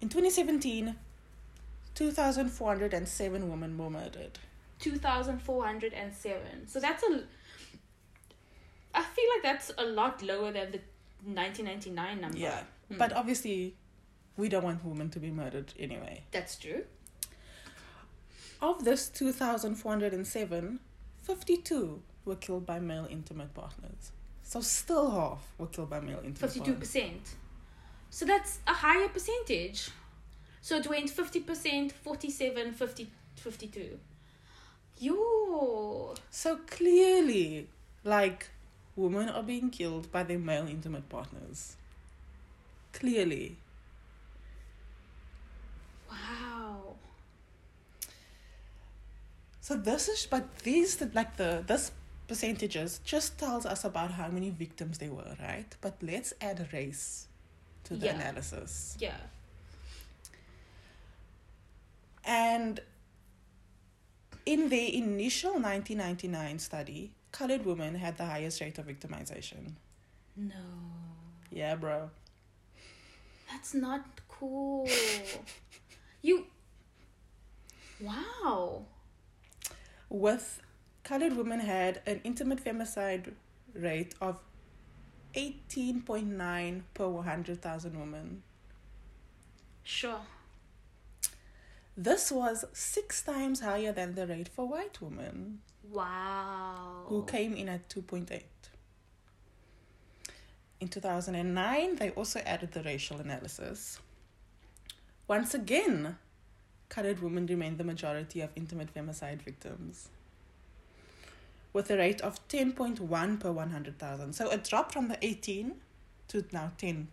In 2017, 2,407 women were murdered. 2,407. So that's a. I feel like that's a lot lower than the 1999 number. Yeah, Hmm. but obviously, we don't want women to be murdered anyway. That's true. Of this 2,407, 52 were killed by male intimate partners. So still half were killed by male intimate 52%. So that's a higher percentage. So it went 50%, 47, 50, 52. Yo. So clearly, Like, women are being killed by their male intimate partners. Clearly. Wow. So this is, but these, like the, this percentages just tells us about how many victims there were, right? But let's add race to the Yeah. analysis. Yeah. And in their initial 1999 study, colored women had the highest rate of victimization. No. Yeah, bro. That's not cool. you. Wow. With colored women had an intimate femicide rate of 18.9 per 100,000 women. Sure. This was six times higher than the rate for white women, Wow. who came in at 2.8. In 2009, they also added the racial analysis. Once again, colored women remained the majority of intimate femicide victims, with a rate of 10.1 per 100,000. So it dropped from the 18 to now 10%,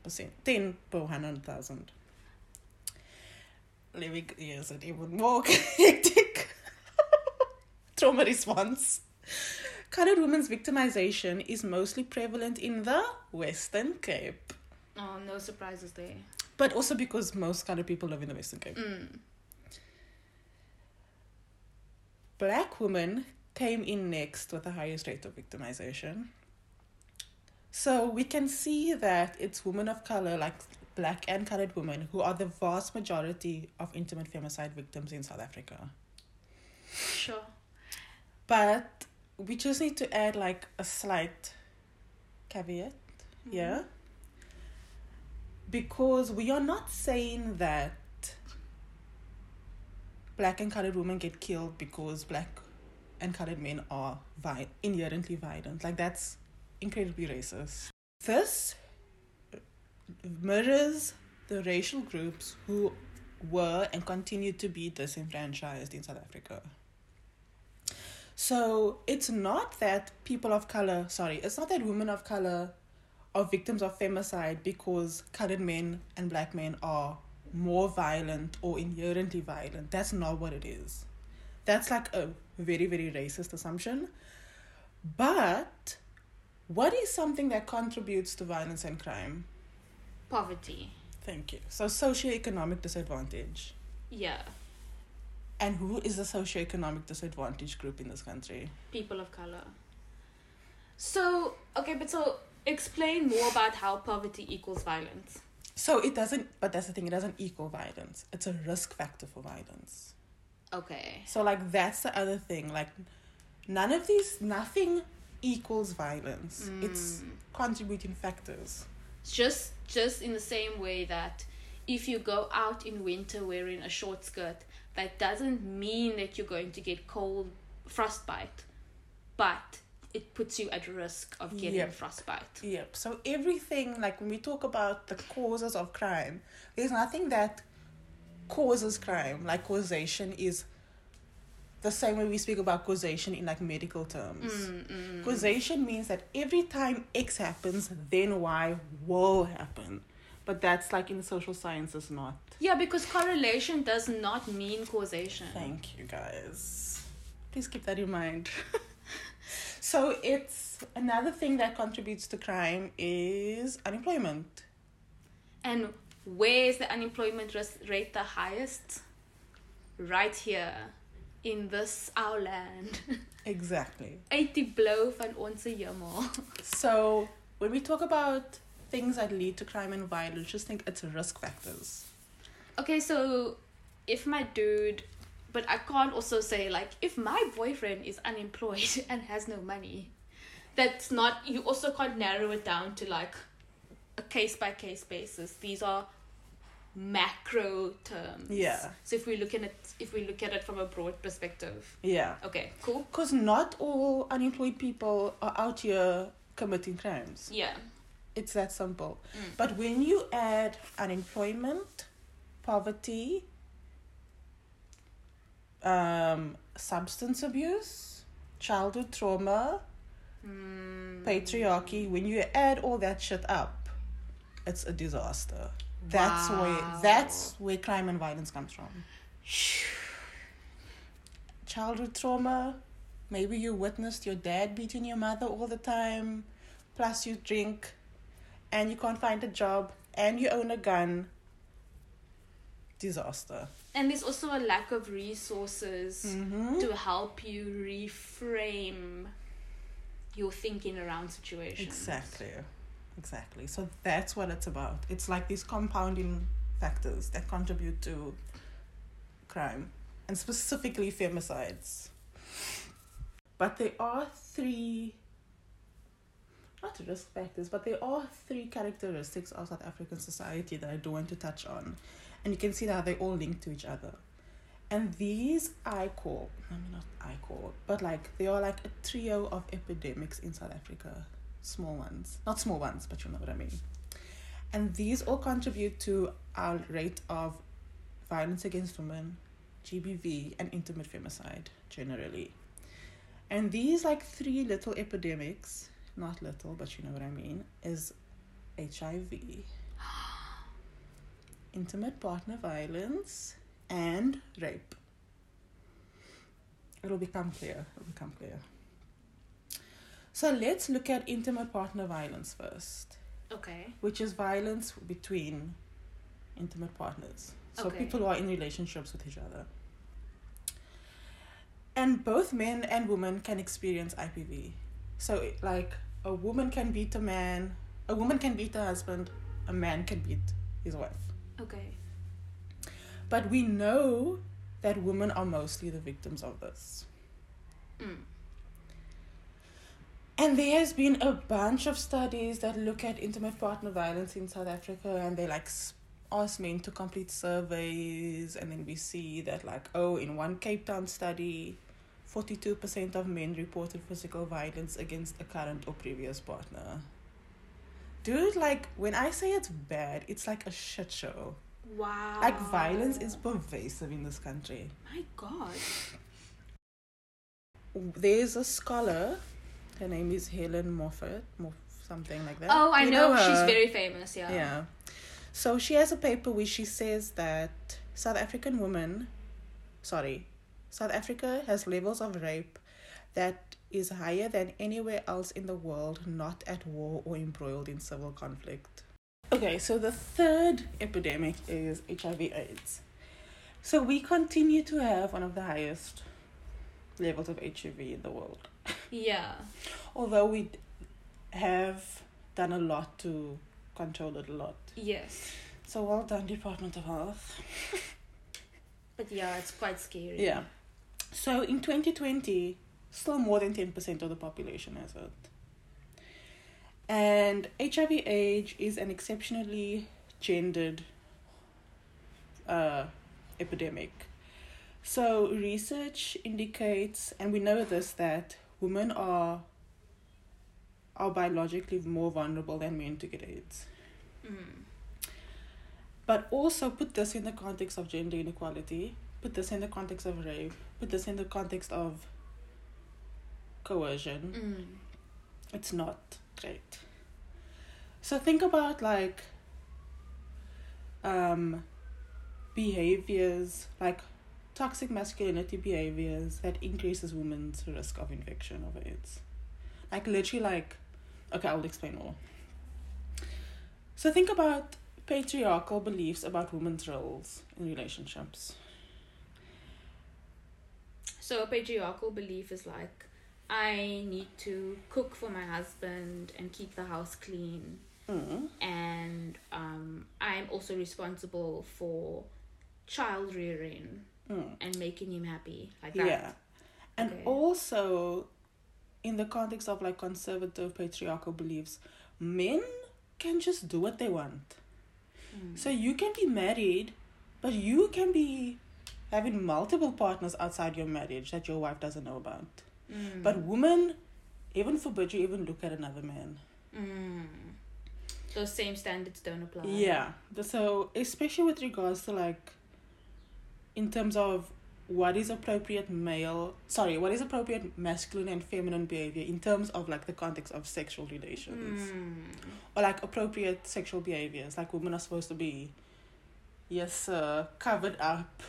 10 per 100,000. Let me use it even more [laughs] hectic. [laughs] Trauma response. Colored women's victimization is mostly prevalent in the Western Cape, Oh, no surprises there. but also because most colored people live in the Western Cape. Mm. Black women came in next with the highest rate of victimization. So we can see that it's women of color, like black and colored women, who are the vast majority of intimate femicide victims in South Africa. Sure. But we just need to add like a slight caveat mm-hmm. yeah. Because we are not saying that black and colored women get killed because black and colored men are vi- inherently violent. Like that's incredibly racist. This mirrors the racial groups who were and continue to be disenfranchised in South Africa. So it's not that people of color, sorry, it's not that women of color are victims of femicide because colored men and black men are more violent or inherently violent. That's not what it is. That's like a very, very racist assumption. But what is something that contributes to violence and crime? Poverty. Thank you. So, socioeconomic disadvantage. Yeah. And who is the socioeconomic disadvantaged group in this country? People of color. So, okay, but so explain more about how poverty equals violence. So it doesn't, but that's the thing, it doesn't equal violence. It's a risk factor for violence. Okay. So, like, that's the other thing. Like, none of these, nothing equals violence. It's mm. contributing factors. Just just in the same way that if you go out in winter wearing a short skirt, that doesn't mean that you're going to get cold frostbite, but it puts you at risk of getting Yep. frostbite. Yep. So, everything, like, when we talk about the causes of crime, there's nothing that causes crime. Like, causation is the same way we speak about causation in like medical terms. Mm, mm. Causation means that every time X happens, then Y will happen. But that's like in the social sciences, not. Yeah, because correlation does not mean causation. Thank you guys. Please keep that in mind. [laughs] so it's another thing that contributes to crime is unemployment. And where is the unemployment rate the highest? Right here, in this our land. [laughs] Exactly. 80 blow van ons hemel. [laughs] So when we talk about things that lead to crime and violence, just think it's risk factors. Okay, so if my dude, but I can't also say like if my boyfriend is unemployed [laughs] and has no money, that's not. You also can't narrow it down to like a case by case basis. These are macro terms. Yeah. So if we look at it, if we look at it from a broad perspective, Yeah. okay, cool. Because not all unemployed people are out here committing crimes. Yeah. It's that simple. But when you add unemployment, poverty, um, substance abuse, childhood trauma, Hmm. patriarchy, when you add all that shit up, it's a disaster. That's Wow. where that's where crime and violence comes from. Childhood trauma, maybe you witnessed your dad beating your mother all the time, plus you drink and you can't find a job and you own a gun. Disaster. And there's also a lack of resources Mm-hmm. to help you reframe your thinking around situations. Exactly. Exactly. So that's what it's about. It's like these compounding factors that contribute to crime and specifically femicides. But there are three not risk factors, but there are three characteristics of South African society that I do want to touch on. And you can see that they all link to each other. And these I call, I mean, not I call, but like they are like a trio of epidemics in South Africa. Small ones. Not small ones, but you know what I mean. And these all contribute to our rate of violence against women, GBV, and intimate femicide generally. And these like three little epidemics, not little, but you know what I mean, is HIV, [gasps] intimate partner violence, and rape. It'll become clear. It'll become clear. So let's look at intimate partner violence first, Okay. which is violence between intimate partners. So Okay. people who are in relationships with each other. And both men and women can experience IPV. So, like, a woman can beat a man, a woman can beat a husband, a man can beat his wife. Okay. But we know that women are mostly the victims of this. Mm. And there has been a bunch of studies that look at intimate partner violence in South Africa, and they like ask men to complete surveys, and then we see that like oh, in one Cape Town study, forty two percent of men reported physical violence against a current or previous partner. Dude, like when I say it's bad, it's like a shit show. Wow. Like violence is pervasive in this country. My God. There's a scholar, her name is Helen Moffett, Moff, something like that. Oh, I You know. She's her? very famous. Yeah. Yeah. So she has a paper where she says that South African women, sorry, South Africa has levels of rape that is higher than anywhere else in the world not at war or embroiled in civil conflict. Okay, so the third epidemic is HIV AIDS. So we continue to have one of the highest levels of HIV in the world. Yeah. Although we have done a lot to control it a lot. Yes. So well done, Department of Health. [laughs] But yeah, it's quite scary. Yeah. So in 2020, still more than 10% of the population has it. And HIV AIDS is an exceptionally gendered uh, epidemic. So research indicates, and we know this, that women are are biologically more vulnerable than men to get AIDS. Mm. But also put this in the context of gender inequality, put this in the context of rape, put this in the context of coercion. Mm. It's not great. So think about like um behaviors like toxic masculinity behaviors that increases women's risk of infection of AIDS. Like literally like okay, I'll explain more. So think about patriarchal beliefs about women's roles in relationships. So a patriarchal belief is like, I need to cook for my husband and keep the house clean, Mm. and um, I'm also responsible for child rearing Mm. and making him happy, like that. Yeah. And Okay. also, in the context of like conservative patriarchal beliefs, men can just do what they want. Mm. So you can be married, but you can be having multiple partners outside your marriage that your wife doesn't know about. Mm. But women, even forbid you even look at another man. Mm. Those same standards don't apply. Yeah. So especially with regards to like, in terms of what is appropriate male sorry what is appropriate masculine and feminine behavior in terms of like the context of sexual relations Mm. or like appropriate sexual behaviors like women are supposed to be yes uh, covered up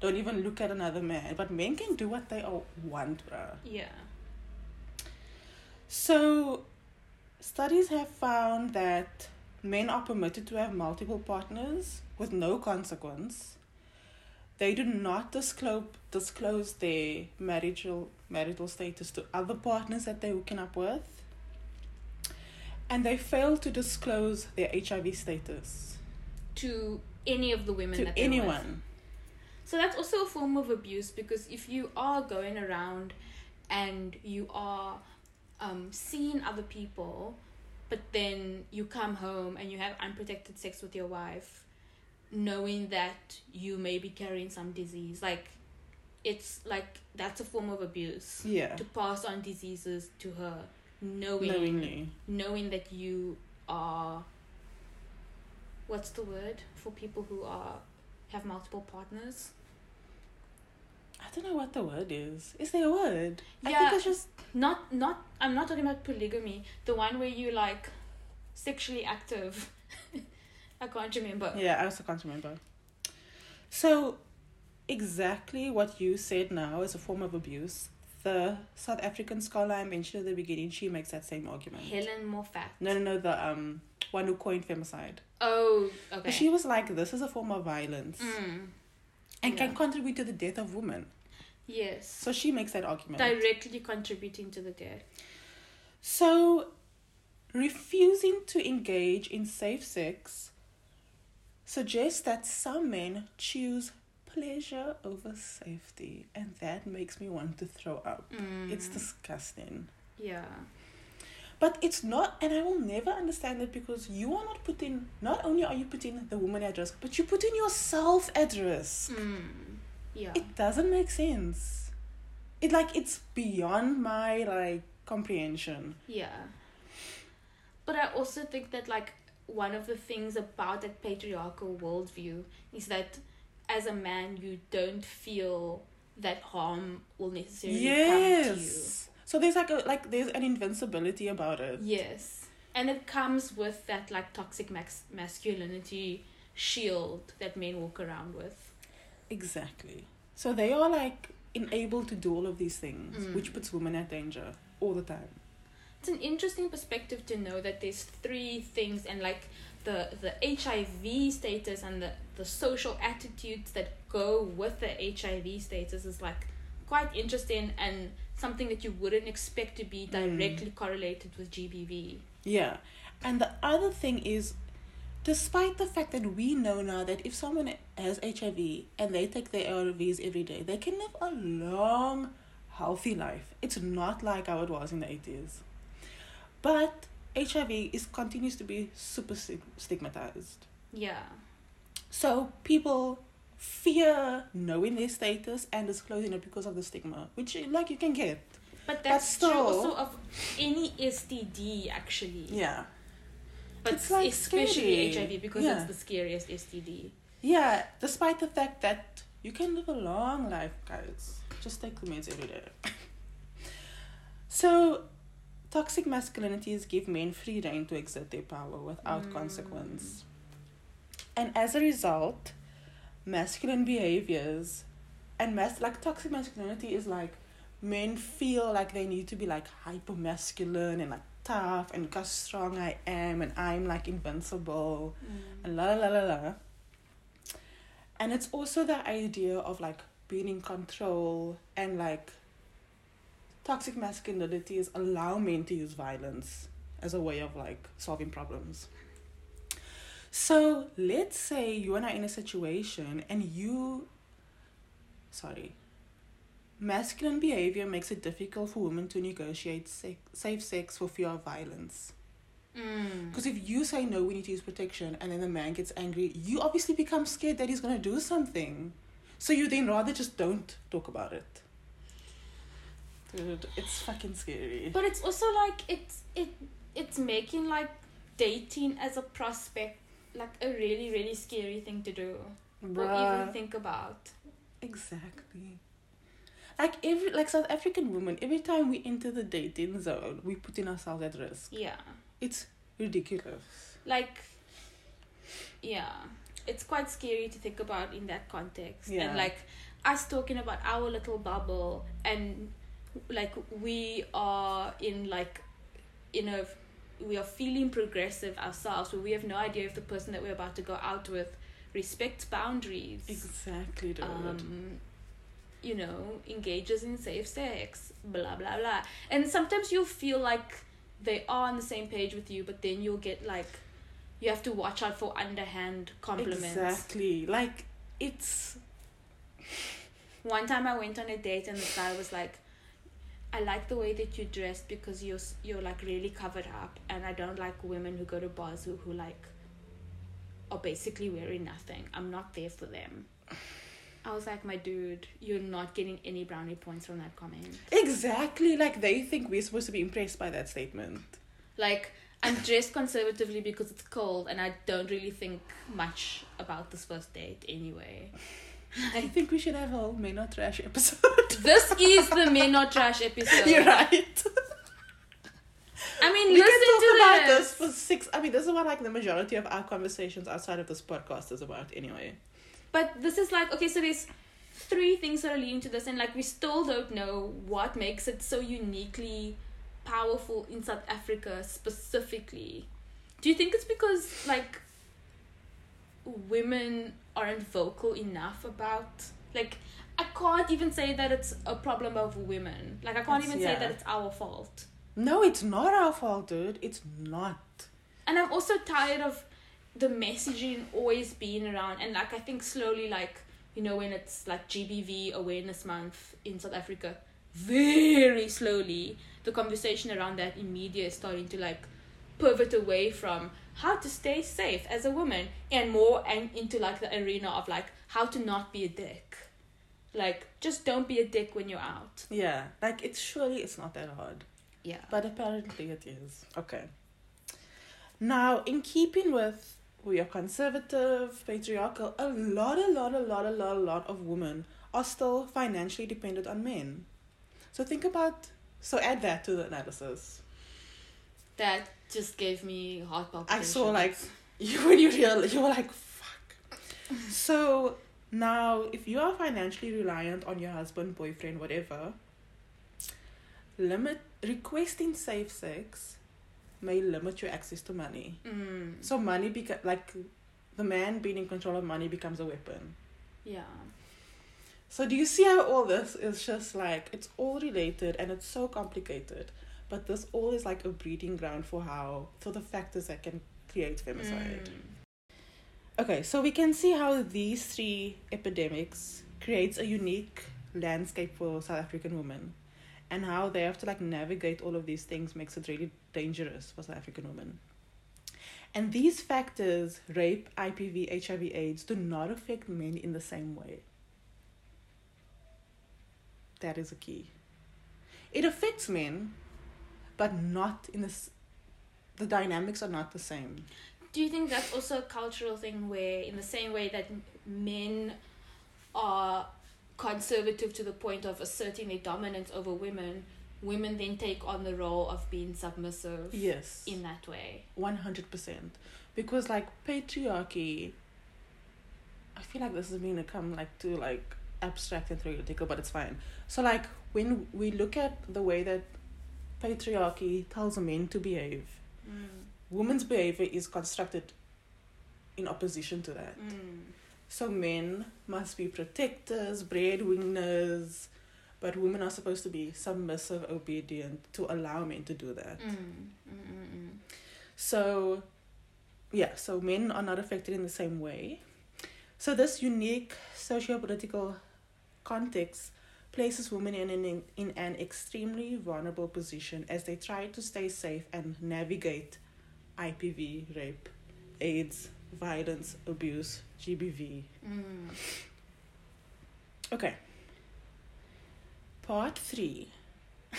don't even look at another man but men can do what they all want bruh. Yeah. so studies have found that men are permitted to have multiple partners with no consequence they do not disclose disclose their marital marital status to other partners that they're hooking up with and they fail to disclose their hiv status To any of the women to that they're with. anyone So that's also a form of abuse because if you are going around and you are um, seeing other people, but then you come home and you have unprotected sex with your wife, knowing that you may be carrying some disease, like it's like that's a form of abuse. Yeah. To pass on diseases to her, knowing knowingly. knowing that you are. What's the word for people who are have multiple partners? i don't know what the word is. Is there a word? Yeah, i think it's just not not i'm not talking about polygamy. The one where you like sexually active i can't remember Yeah, I also can't remember. So, exactly what you said now is a form of abuse. The South African scholar I mentioned at the beginning, she makes that same argument. helen moffett No, no, no, the um one who coined femicide. oh okay But She was like, this is a form of violence mm, and can contribute to the death of women. yes So she makes that argument. directly contributing to the death So, refusing to engage in safe sex suggests that some men choose pleasure over safety, and that makes me want to throw up. mm, It's disgusting. yeah But it's not, and I will never understand it because you are not putting, not only are you putting the woman at risk, but you putting yourself at risk. mm, yeah It doesn't make sense. It like it's beyond my like comprehension. Yeah. But I also think that like one of the things about that patriarchal worldview is that as a man you don't feel that harm will necessarily come to you. Yes. So there's like a like there's an invincibility about it. Yes. And it comes with that like toxic max- masculinity shield that men walk around with. Exactly. So they are like enabled to do all of these things, Mm. which puts women at danger all the time. It's an interesting perspective to know that there's three things and like the the HIV status and the, the social attitudes that go with the HIV status is like quite interesting and something that you wouldn't expect to be hmm. directly correlated with GBV. Yeah. And the other thing is despite the fact that we know now that if someone has HIV and they take their ARVs every day, they can live a long, healthy life. It's not like how it was in the 80s. But HIV is continues to be super stigmatized. Yeah. So people fear knowing their status and disclosing it because of the stigma, which like you can get. But that's still- true also of any STD actually. Yeah. But It's, like, especially scary. HIV because Yeah. it's the scariest STD. Yeah, despite the fact that you can live a long life, guys. Just take the meds every day. [laughs] so, toxic masculinities give men free reign to exert their power without Mm. consequence. And as a result, masculine behaviors and mas- like toxic masculinity is like men feel like they need to be like hyper masculine and like tough and look how strong I am and I'm like invincible and la la la la la. And it's also the idea of like being in control and like toxic masculinities allow men to use violence as a way of like solving problems. So let's say you and I in a situation and you sorry. Masculine behavior makes it difficult for women to negotiate sex, safe sex for fear of violence. Mm. Because if you say no, we need to use protection, and then the man gets angry, you obviously become scared that he's gonna do something. So you then rather just don't talk about it. Dude, it's fucking scary. But it's also like it's it it's making like dating as a prospect like a really really scary thing to do or even think about. Exactly. Like every like South African woman, every time we enter the dating zone, we're putting ourselves at risk. Yeah. It's ridiculous. Like, yeah. It's quite scary to think about in that context. Yeah. And like us talking about our little bubble and like we are in like in a we are feeling progressive ourselves but we have no idea if the person that we're about to go out with respects boundaries Exactly, dude. um, you know, engages in safe sex, blah blah blah. And sometimes you'll feel like they are on the same page with you, but then you'll get like you have to watch out for underhand compliments. exactly. Like it's One time I went on a date and the guy was like, "I like the way that you dress because you're you're like really covered up, and I don't like women who go to bars who who like are basically wearing nothing. I'm not there for them." I was like, "My dude, you're not getting any brownie points from that comment." exactly like they think we're supposed to be impressed by that statement. Like I'm dressed conservatively because it's cold and I don't really think much about this first date anyway. I think we should have a whole men not trash episode. [laughs] This is the men not trash episode. You're right. I mean, we listen can talk to about this. this for six. I mean, this is what like the majority of our conversations outside of this podcast is about, anyway. But this is like okay, so there's three things that are leading to this, and like we still don't know what makes it so uniquely powerful in South Africa specifically. Do you think it's because like women aren't vocal enough about like I can't even say that it's a problem of women. Like I can't It's- even say that it's our fault. No, it's not our fault, dude. It's not. and I'm also tired of the messaging always being around and like I think slowly like you know when it's like GBV awareness month in South Africa very slowly the conversation around that in media is starting to like pivot away from how to stay safe as a woman and more and into like the arena of like how to not be a dick like just don't be a dick when you're out Yeah, like it's surely it's not that hard. yeah But apparently it is. Okay. Now, in keeping with we are conservative, patriarchal, a lot, a lot, a lot, a lot, a lot of women are still financially dependent on men. So think about so add that to the analysis. that just gave me heart I saw like [laughs] you when you real you were like fuck. [laughs] So now if you are financially reliant on your husband, boyfriend, whatever, limit requesting safe sex may limit your access to money. mm. So money beca- like the man being in control of money becomes a weapon. yeah So do you see how all this is just like it's all related and it's so complicated, but this all is like a breeding ground for how for the factors that can create femicide. Mm. Okay, so we can see how these three epidemics creates a unique landscape for South African women and how they have to like navigate all of these things makes it really dangerous for South African women. And these factors, rape, IPV, HIV, AIDS, do not affect men in the same way. That is a key. It affects men, but not in this. The dynamics are not the same. Do you think that's also a cultural thing where, in the same way that men are conservative to the point of asserting their dominance over women, women then take on the role of being submissive Yes. in that way? One hundred percent, because like patriarchy. I feel like this is going to come like to like abstract and theoretical, but it's fine. So like when we look at the way that patriarchy tells men to behave, Mm. women's behavior is constructed in opposition to that. Mm. So men must be protectors, breadwinners, but women are supposed to be submissive, obedient to allow men to do that. Mm. So, yeah, so men are not affected in the same way. So, this unique socio political context places women in an, in an extremely vulnerable position as they try to stay safe and navigate IPV, rape, AIDS, violence, abuse, GBV. Mm. Okay. Part three. [laughs]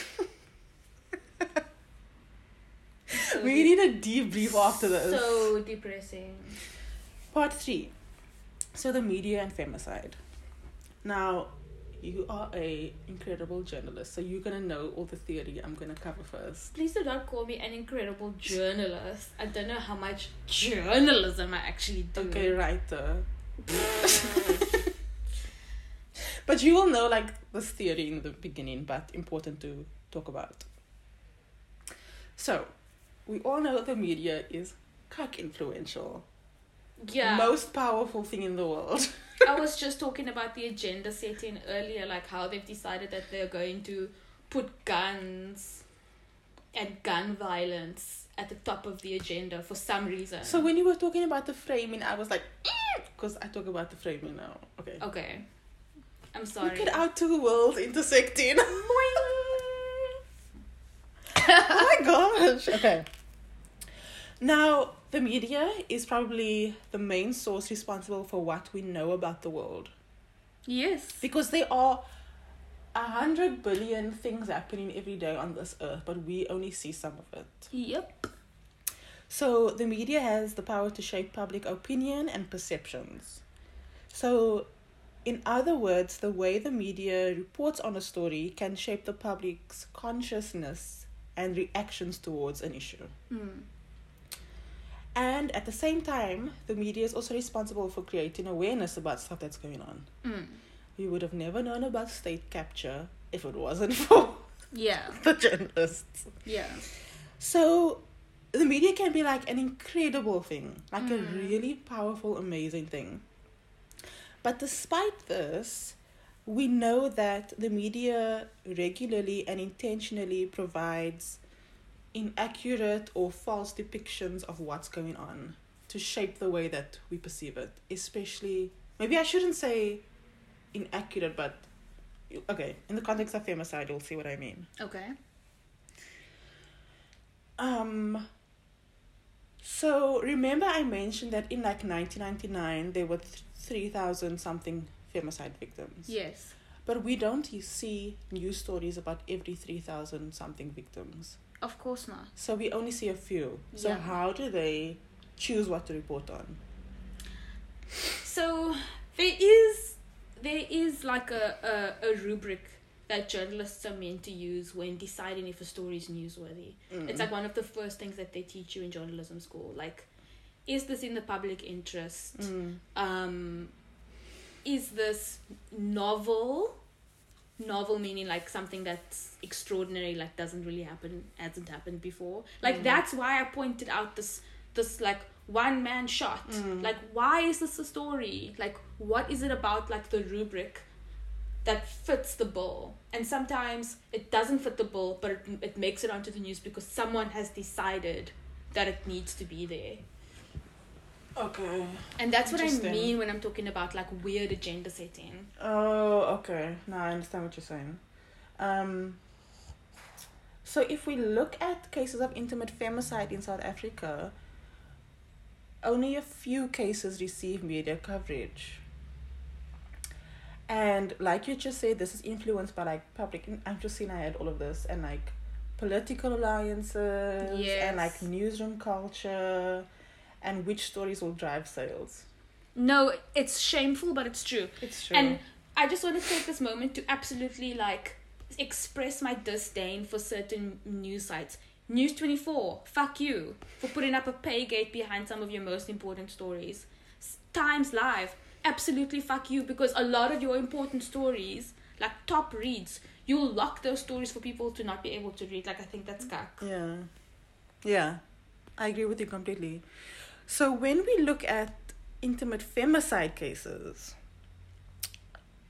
So We need a debrief after this. So depressing. Part three. So the media and femicide. Now, you are a incredible journalist, so you're gonna know all the theory I'm gonna cover first. Please do not call me an incredible journalist. I don't know how much journalism I actually do. Okay, writer. [laughs] but you will know like this theory in the beginning, but important to talk about. So, we all know the media is cuck influential. Yeah. Most powerful thing in the world. I was [laughs] just talking about the agenda setting earlier, like how they've decided that they're going to put guns and gun violence at the top of the agenda for some reason. So when you were talking about the framing, I was like, eh, because I talk about the framing now. Okay. okay. I'm sorry. Look at our two worlds intersecting. [laughs] oh my gosh. Okay. Now, the media is probably the main source responsible for what we know about the world. Yes. Because there are a hundred billion things happening every day on this earth, but we only see some of it. Yep. So the media has the power to shape public opinion and perceptions. So, in other words, the way the media reports on a story can shape the public's consciousness and reactions towards an issue. Mm. And at the same time, the media is also responsible for creating awareness about stuff that's going on. Mm. We would have never known about state capture if it wasn't [laughs] for Yeah. [laughs] the journalists. Yeah. So the media can be like an incredible thing, like a really powerful, amazing thing. But despite this, we know that the media regularly and intentionally provides inaccurate or false depictions of what's going on to shape the way that we perceive it, especially maybe I shouldn't say inaccurate, but okay, in the context of femicide, you'll see what I mean. Okay. Um. So remember, I mentioned that in like 1999 there were th- 3,000 something femicide victims. Yes. But we don't see news stories about every 3,000 something victims. Of course not. So we only see a few. So Yeah. how do they choose what to report on? So there is there is like a, a, a rubric that journalists are meant to use when deciding if a story is newsworthy. It's like one of the first things that they teach you in journalism school. Like, is this in the public interest? Mm. Um, is this novel? Novel meaning like something that's extraordinary, like doesn't really happen, hasn't happened before. Like mm. that's why I pointed out this this like one man shot. Mm. Like why is this a story? Like what is it about like the rubric that fits the bill? And sometimes it doesn't fit the bill, but it, it makes it onto the news because someone has decided that it needs to be there. Okay. And that's what I mean when I'm talking about like weird agenda setting. Oh, okay. Now I understand what you're saying. Um, so if we look at cases of intimate femicide in South Africa, only a few cases receive media coverage. And like you just said, this is influenced by like public. I'm just seeing I had all of this and like political alliances and like newsroom culture, and which stories will drive sales. No, it's shameful, but it's true. It's true. And I just want to take this moment to absolutely like express my disdain for certain news sites. News 24, fuck you for putting up a pay gate behind some of your most important stories. Times Live, absolutely fuck you because a lot of your important stories, like top reads, you'll lock those stories for people to not be able to read. Like, I think that's cuck. Yeah. Yeah. I agree with you completely. So when we look at intimate femicide cases,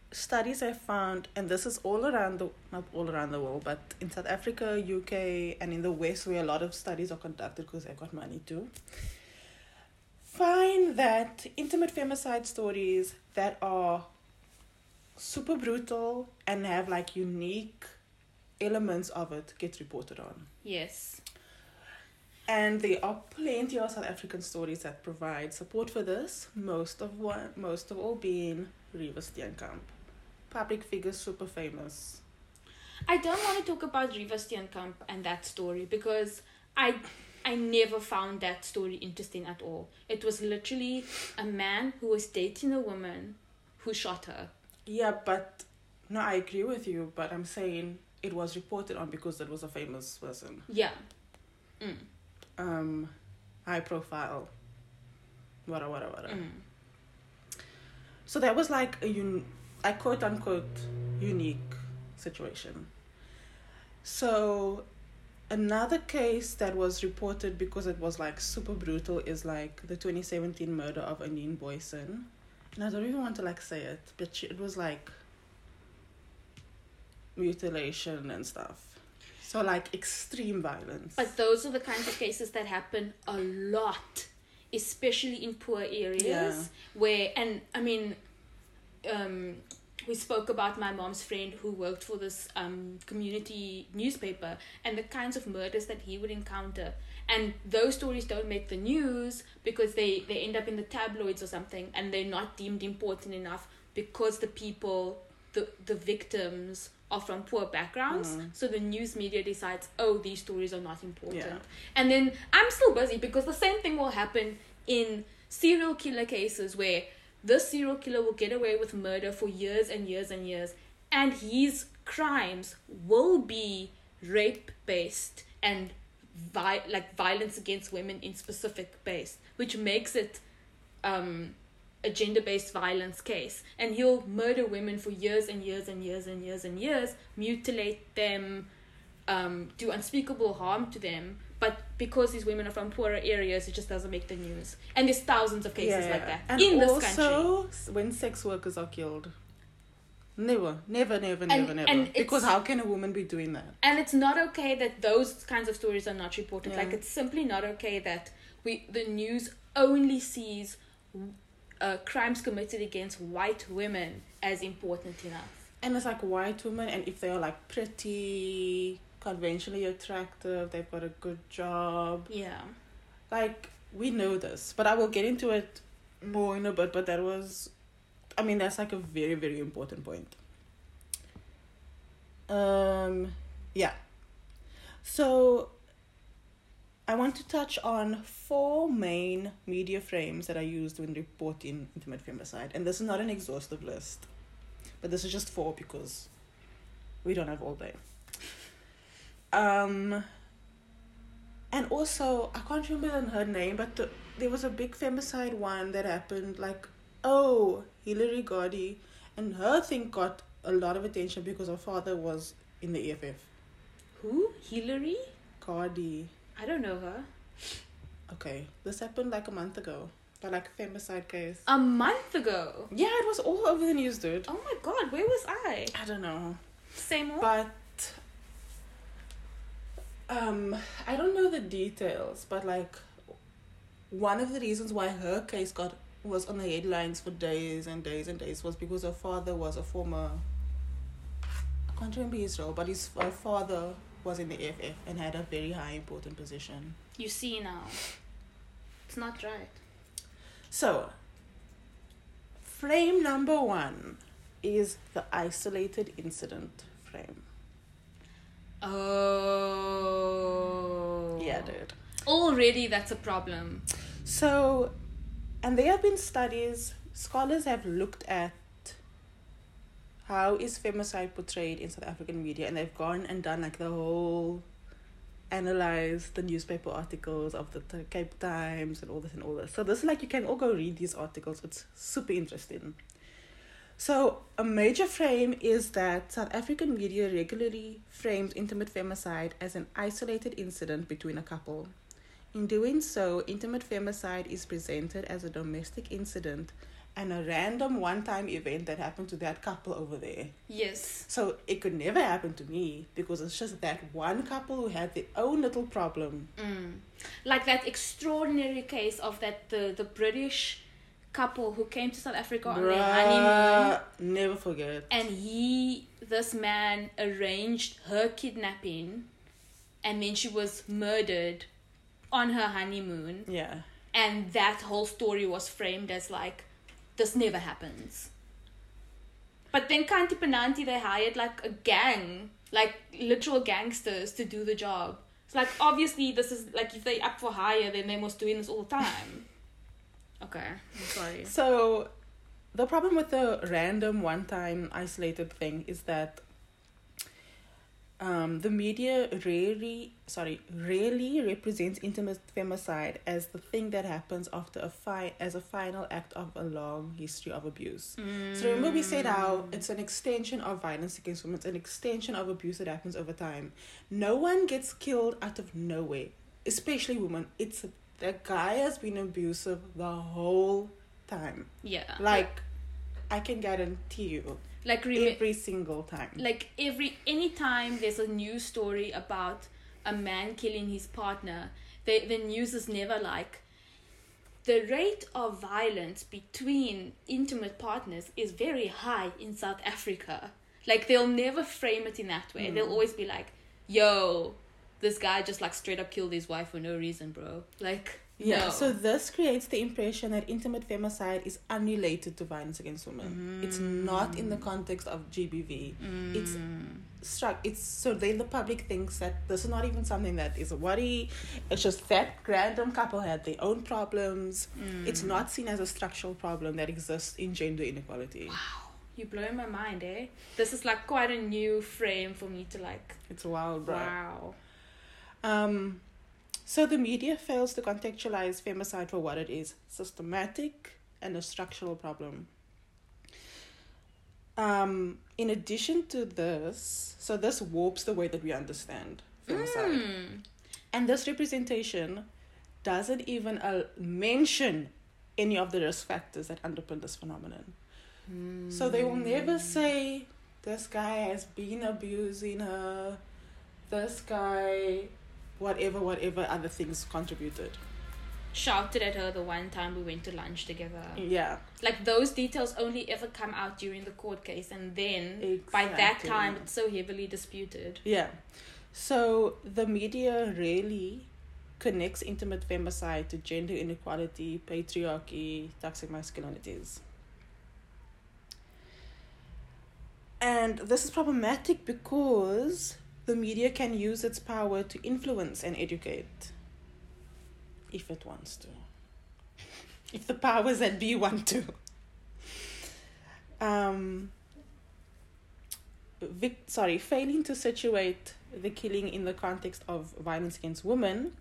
studies have found and this is all around the not all around the world, but in South Africa, UK and in the West where a lot of studies are conducted because they've got money too. Find that intimate femicide stories that are super brutal and have like unique elements of it get reported on. Yes. And there are plenty of South African stories that provide support for this. Most of one, most of all being Reeva Steenkamp, public figure, super famous. I don't want to talk about Reeva Steenkamp and that story because I I never found that story interesting at all. It was literally a man who was dating a woman who shot her. Yeah, but no, I agree with you, but I'm saying it was reported on because it was a famous person. Yeah. Mm. Um high profile. Whatever, whatever, whatever. Mm. So that was like a un- I quote unquote unique situation. So another case that was reported because it was like super brutal is like the 2017 murder of Anene Booysen. And I don't even want to like say it, but she, it was like mutilation and stuff. So like extreme violence. But those are the kinds of cases that happen a lot, especially in poor areas Yeah. where, and I mean, um, we spoke about my mom's friend who worked for this um, community newspaper and the kinds of murders that he would encounter. And those stories don't make the news because they, they end up in the tabloids or something and they're not deemed important enough because the people, the, the victims, are from poor backgrounds. So the news media decides, oh, these stories are not important. Yeah. And then I'm still busy because the same thing will happen in serial killer cases where this serial killer will get away with murder for years and years and years, and his crimes will be rape based and vi- like violence against women in specific based, which makes it um, a gender based violence case. And he'll murder women for years and years and years and years and years, mutilate them, um, do unspeakable harm to them. But because these women are from poorer areas, it just doesn't make the news. And there's thousands of cases like that And in this country. when sex workers are killed. Never, never, never, And- never, never. and Because how can a woman be doing that? And it's not okay that those kinds of stories are not reported. Yeah. Like it's simply not okay that we the news only sees uh, crimes committed against white women as important enough. And it's like white women, and if they are like pretty, conventionally attractive, they've got a good job. Yeah. Like, we know this, but I will get into it more in a bit. But that was, I mean, that's like a very, very important point. Um, yeah. So, I want to touch on four main media frames that I used when reporting intimate femicide, and this is not an exhaustive list, but this is just four because we don't have all day. Um, and also, I can't remember her name, but the, there was a big femicide one that happened. Like, oh, Hillary Gardee, and her thing got a lot of attention because her father was in the EFF. Who? Hillary? Gardee. I don't know her. Okay, this happened like a month ago. But like a femicide case. A month ago. Yeah, it was all over the news, dude. Oh my god, where was I? I don't know. Same more. But um I don't know the details, but like one of the reasons why her case got was on the headlines for days and days and days was because her father was a former I can't remember his role, but his her father was in the EFF and had a very high important position. you see now. It's not right. So, frame number one is the isolated incident frame. Oh. Yeah, dude. Already that's a problem. So, and there have been studies, scholars have looked at how is femicide portrayed in South African media, and they've gone and done like the whole analyze the newspaper articles of the Cape Times and all this and all this. So this is like you can all go read these articles. It's super interesting. So a major frame is that South African media regularly frames intimate femicide as an isolated incident between a couple. In doing so, intimate femicide is presented as a domestic incident and a random one time event that happened to that couple over there. Yes. So it could never happen to me because it's just that one couple who had their own little problem. Mm. Like that extraordinary case of that the the British couple who came to South Africa on their honeymoon never forget. and he this man arranged her kidnapping and then she was murdered on her honeymoon Yeah. and that whole story was framed as like this never happens. But then Kanti Penanti they hired like a gang like literal gangsters to do the job. It's like obviously this is like if they up for hire then they must doing this all the time. [laughs] Okay i'm sorry. So the problem with the random one time isolated thing is that um, the media rarely sorry rarely represents intimate femicide as the thing that happens after a fi- as a final act of a long history of abuse. So remember we said how it's an extension of violence against women, it's an extension of abuse that happens over time. No one gets killed out of nowhere, especially women. It's the guy has been abusive the whole time. Yeah. Like I can guarantee you like every single time. like every anytime there's a news story about a man killing his partner the the news is never like the rate of violence between intimate partners is very high in South Africa. Like they'll never frame it in that way. Mm. They'll always be like, "Yo, this guy just like straight up killed his wife for no reason, bro." Like, Yeah, no. so this creates the impression that intimate femicide is unrelated to violence against women. It's not in the context of GBV. It's struck. It's so then the public thinks that this is not even something that is a worry. It's just that random couple had their own problems. It's not seen as a structural problem that exists in gender inequality. Wow. You blow my mind, eh? This is like quite a new frame for me to like. It's wild, bro. Wow. Um, so the media fails to contextualize femicide for what it is systematic and a structural problem. Um, in addition to this, so this warps the way that we understand femicide. Hmm. And this representation doesn't even uh, mention any of the risk factors that underpin this phenomenon. So they will never say, this guy has been abusing her, this guy, whatever, whatever other things contributed. Shouted at her the one time we went to lunch together. Yeah. Like those details only ever come out during the court case, and then by that time it's so heavily disputed. Yeah. So the media really connects intimate femicide to gender inequality, patriarchy, toxic masculinities. And this is problematic because the media can use its power to influence and educate if it wants to. [laughs] If the powers that be want to. Um, vic- sorry, failing to situate the killing in the context of violence against women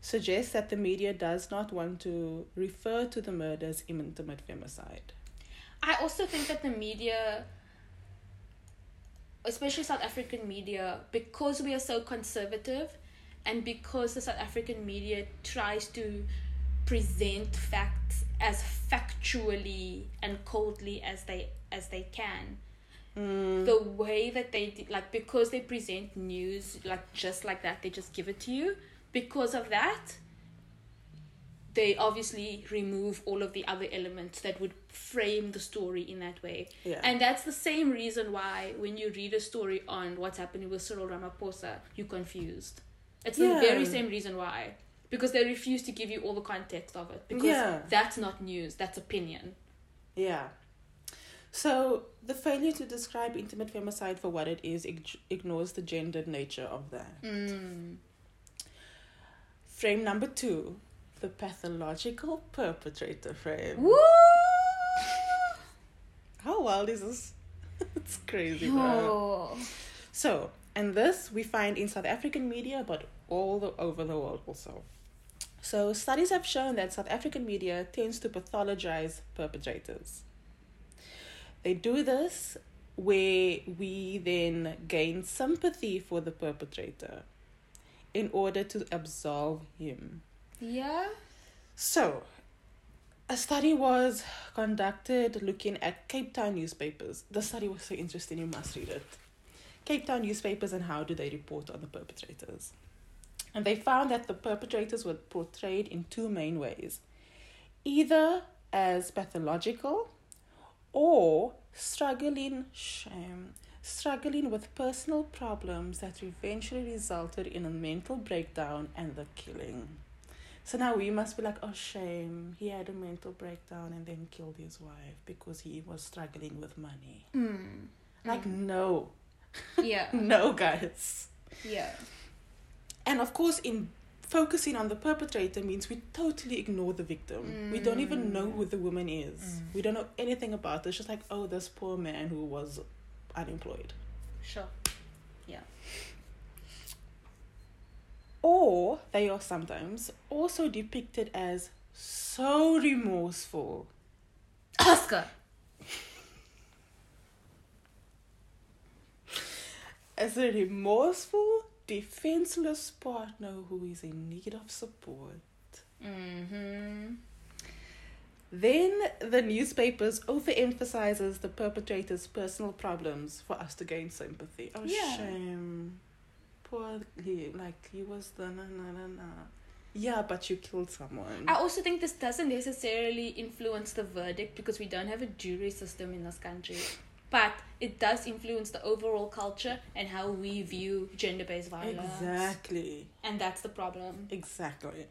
suggests that the media does not want to refer to the murder as intimate femicide. I also think that the media, especially South African media, because we are so conservative and because the South African media tries to present facts as factually and coldly as they as they can. Mm. The way that they like because they present news like just like that they just give it to you. Because of that they obviously remove all of the other elements that would frame the story in that way. Yeah. And that's the same reason why when you read a story on what's happening with Cyril Ramaphosa, you're confused. It's Yeah. the very same reason why. Because they refuse to give you all the context of it. Because Yeah. that's not news, that's opinion. Yeah. So the failure to describe intimate femicide for what it is ig- ignores the gendered nature of that. Mm. Frame number two, the pathological perpetrator frame. Woo! How wild is this? [laughs] it's crazy, bro. Oh. So, and this we find in South African media, but all the, over the world also. So, studies have shown that South African media tends to pathologize perpetrators. They do this where we then gain sympathy for the perpetrator in order to absolve him. Yeah? So, a study was conducted looking at Cape Town newspapers. The study was so interesting, you must read it. Cape Town newspapers and how do they report on the perpetrators. And they found that the perpetrators were portrayed in two main ways either as pathological or struggling shame struggling with personal problems that eventually resulted in a mental breakdown and the killing so now we must be like oh shame he had a mental breakdown and then killed his wife because he was struggling with money Mm. like hmm. no Yeah. [laughs] no guys Yeah. and of course in focusing on the perpetrator means we totally ignore the victim. We don't even hmm. know who the woman is. Hmm. We don't know anything about it. It's just like, oh, this poor man who was unemployed. Sure. Yeah. Or they are sometimes also depicted as so remorseful. Oscar. As a remorseful, defenseless partner who is in need of support. Mm-hmm. Then the newspapers overemphasizes the perpetrator's personal problems for us to gain sympathy. Oh Yeah. shame. Poor he like he was the na na na na. Yeah, but you killed someone. I also think this doesn't necessarily influence the verdict because we don't have a jury system in this country. But it does influence the overall culture and how we view gender based violence. Exactly. And that's the problem. Exactly.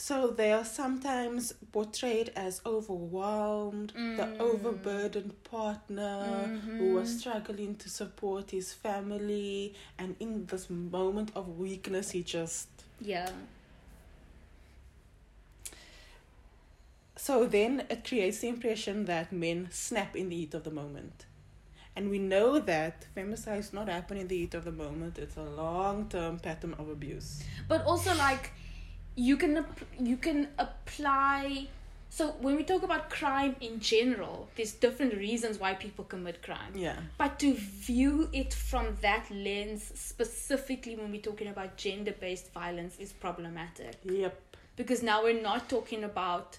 So they are sometimes portrayed as overwhelmed, the Mm. overburdened partner who was Mhm. struggling to support his family, and in this moment of weakness, he just. Yeah. So then it creates the impression that men snap in the heat of the moment. And we know that femicide is not happening in the heat of the moment, it's a long term pattern of abuse. But also like you can you can apply so when we talk about crime in general, there's different reasons why people commit crime. Yeah. But to view it from that lens, specifically when we're talking about gender based violence, is problematic. Yep. Because now we're not talking about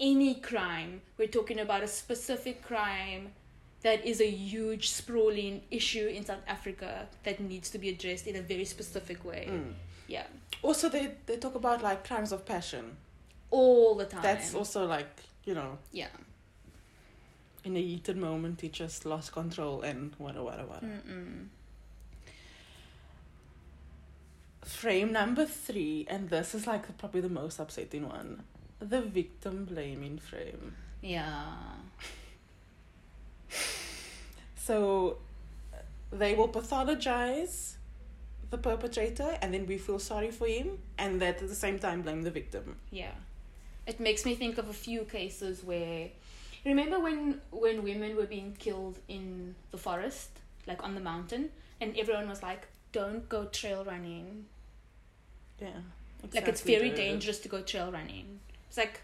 any crime, we're talking about a specific crime that is a huge, sprawling issue in South Africa that needs to be addressed in a very specific way. Mm. Yeah. Also, they, they talk about like crimes of passion. All the time. That's also like, you know, yeah. in a heated moment, he just lost control and whatever, whatever. Mm-mm. Frame number three, and this is like probably the most upsetting one the victim blaming frame. Yeah. [laughs] So they will pathologize the perpetrator, and then we feel sorry for him, and that at the same time blame the victim. Yeah. It makes me think of a few cases where remember when when women were being killed in the forest, like on the mountain, and everyone was like, Don't go trail running. Yeah. Like it's very dangerous to go trail running. It's like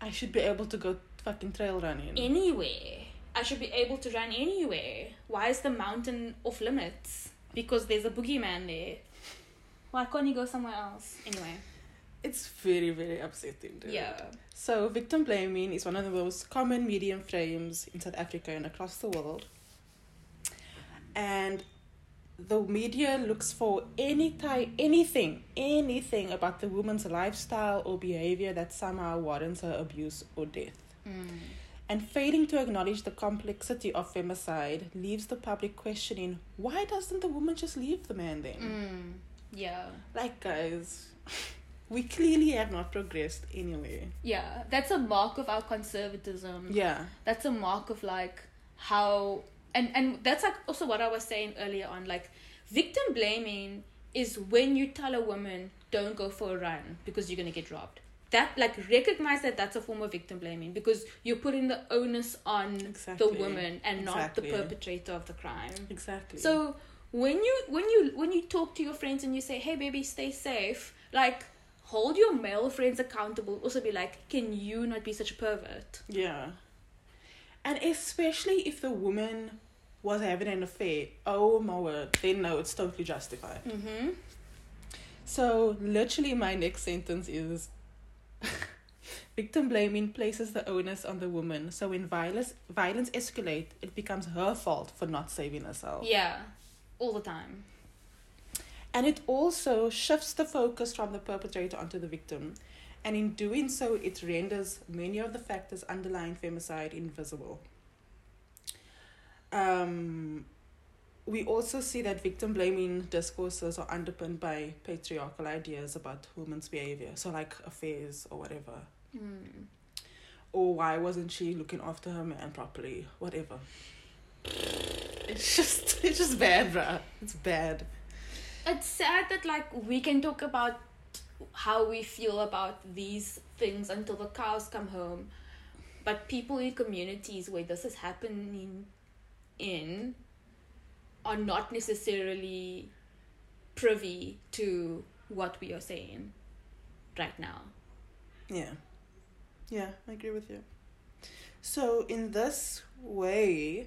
I should be able to go fucking trail running. anywhere. I should be able to run anywhere. Why is the mountain off limits? Because there's a boogeyman there. Why can't you go somewhere else? Anyway. It's very, very upsetting. Dude. Yeah. So, victim blaming is one of the most common medium frames in South Africa and across the world. And the media looks for any type, anything, anything about the woman's lifestyle or behavior that somehow warrants her abuse or death. Mm. And failing to acknowledge the complexity of femicide leaves the public questioning why doesn't the woman just leave the man then? Mm. Yeah. Like, guys, [laughs] we clearly have not progressed anywhere. Yeah. That's a mark of our conservatism. Yeah. That's a mark of like how and and that's like also what I was saying earlier on like victim blaming is when you tell a woman don't go for a run because you're going to get robbed. That like recognize that that's a form of victim blaming because you're putting the onus on Exactly. the woman and not the perpetrator of the crime. Exactly. So when you when you when you talk to your friends and you say, "Hey, baby, stay safe," like hold your male friends accountable. Also, be like, "Can you not be such a pervert?" yeah. And especially if the woman was having an affair, oh my word, then no, it's totally justified. Mm-hmm. So literally, my next sentence is. Victim blaming places the onus on the woman. So when violence violence escalate, it becomes her fault for not saving herself. Yeah, all the time. And it also shifts the focus from the perpetrator onto the victim. And in doing so, it renders many of the factors underlying femicide invisible. Um, we also see that victim blaming discourses are underpinned by patriarchal ideas about women's behavior. So, like affairs or whatever. Mm. Or why wasn't she looking after her man properly? Whatever. It's just, [laughs] it's just bad, bruh. It's bad. it's sad that like we can talk about how we feel about these things until the cows come home but people in communities where this is happening in are not necessarily privy to what we are saying right now Yeah. Yeah, I agree with you. So, in this way,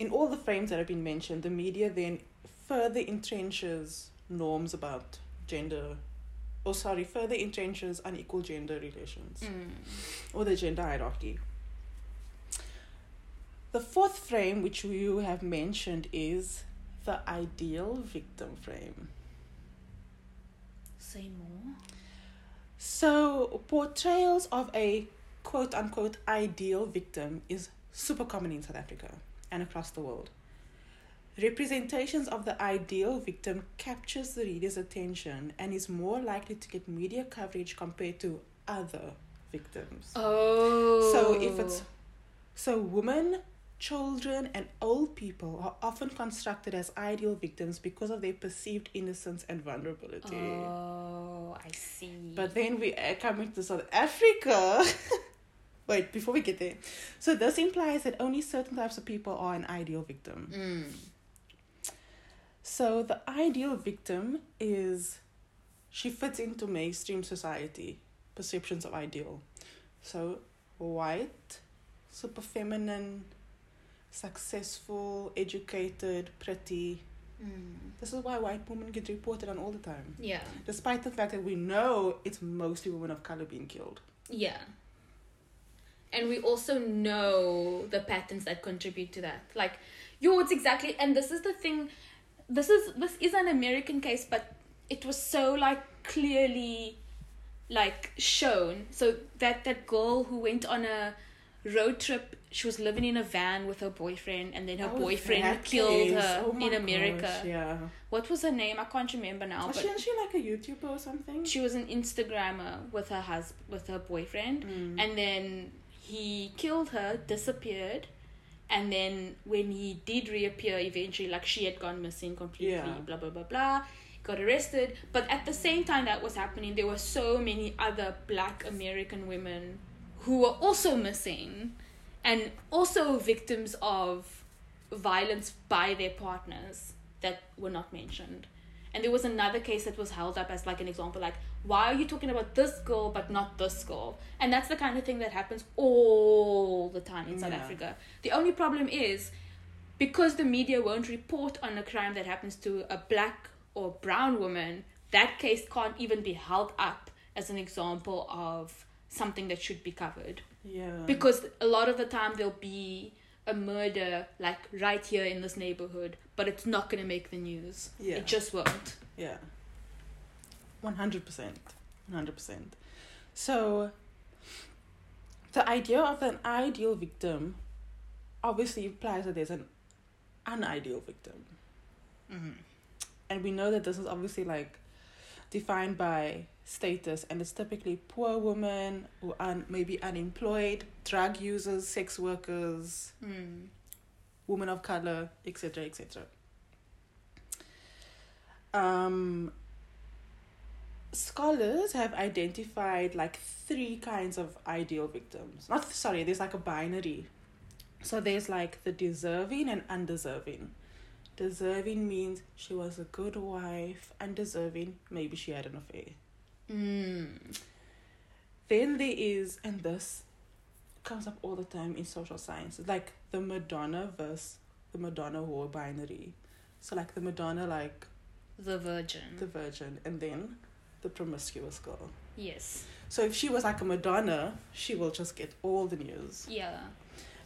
in all the frames that have been mentioned, the media then further entrenches norms about gender, or sorry, further entrenches unequal gender relations mm. or the gender hierarchy. The fourth frame, which you have mentioned, is the ideal victim frame. say more So, portrayals of a quote unquote ideal victim is super common in South Africa and across the world. Representations of the ideal victim captures the reader's attention and is more likely to get media coverage compared to other victims. oh So if it's so women, children and old people are often constructed as ideal victims because of their perceived innocence and vulnerability. oh i see But then we are coming to South Africa. [laughs] Wait, before we get there. So this implies that only certain types of people are an ideal victim. Mm. So the ideal victim is she fits into mainstream society perceptions of ideal. So white, super feminine, successful, educated, pretty. Mm. This is why white women get reported on all the time. yeah Despite the fact that we know it's mostly women of color being killed. Yeah. And we also know the patterns that contribute to that. Like, yo, it's exactly, and this is the thing. This is this is an American case, but it was so like clearly, like shown. So that that girl who went on a road trip, she was living in a van with her boyfriend, and then her Oh, boyfriend killed case. her Oh in America. gosh, yeah. What was her name? I can't remember now. Was but she, she like a YouTuber or something? she was an Instagrammer with her husband, with her boyfriend, Mm. and then he killed her, disappeared, and then when he did reappear, eventually, like she had gone missing completely, Yeah. blah blah blah blah, got arrested. But at the same time that was happening, there were so many other Black American women who were also missing, and also victims of violence by their partners that were not mentioned. And there was another case that was held up as like an example, like, why are you talking about this girl but not this girl? And that's the kind of thing that happens all the time in South Africa. The only problem is because the media won't report on a crime that happens to a black or brown woman, that case can't even be held up as an example of something that should be covered Yeah. because a lot of the time there'll be a murder like right here in this neighborhood but it's not going to make the news Yeah. it just won't Yeah. 100%. 100%. So, the idea of an ideal victim obviously implies that there's an unideal victim. Mm-hmm. And we know that this is obviously like defined by status, and it's typically poor women who are maybe unemployed, drug users, sex workers, mm. women of color, etc., etc. Um, scholars have identified like three kinds of ideal victims. Not sorry, there's like a binary. So there's like the deserving and undeserving. Deserving means she was a good wife, undeserving, maybe she had an affair. Mm. Then there is, and this comes up all the time in social science, like the Madonna versus the Madonna whore binary. So like the Madonna, like the virgin the virgin, and then the promiscuous girl. yes So if she was like a Madonna, she will just get all the news. yeah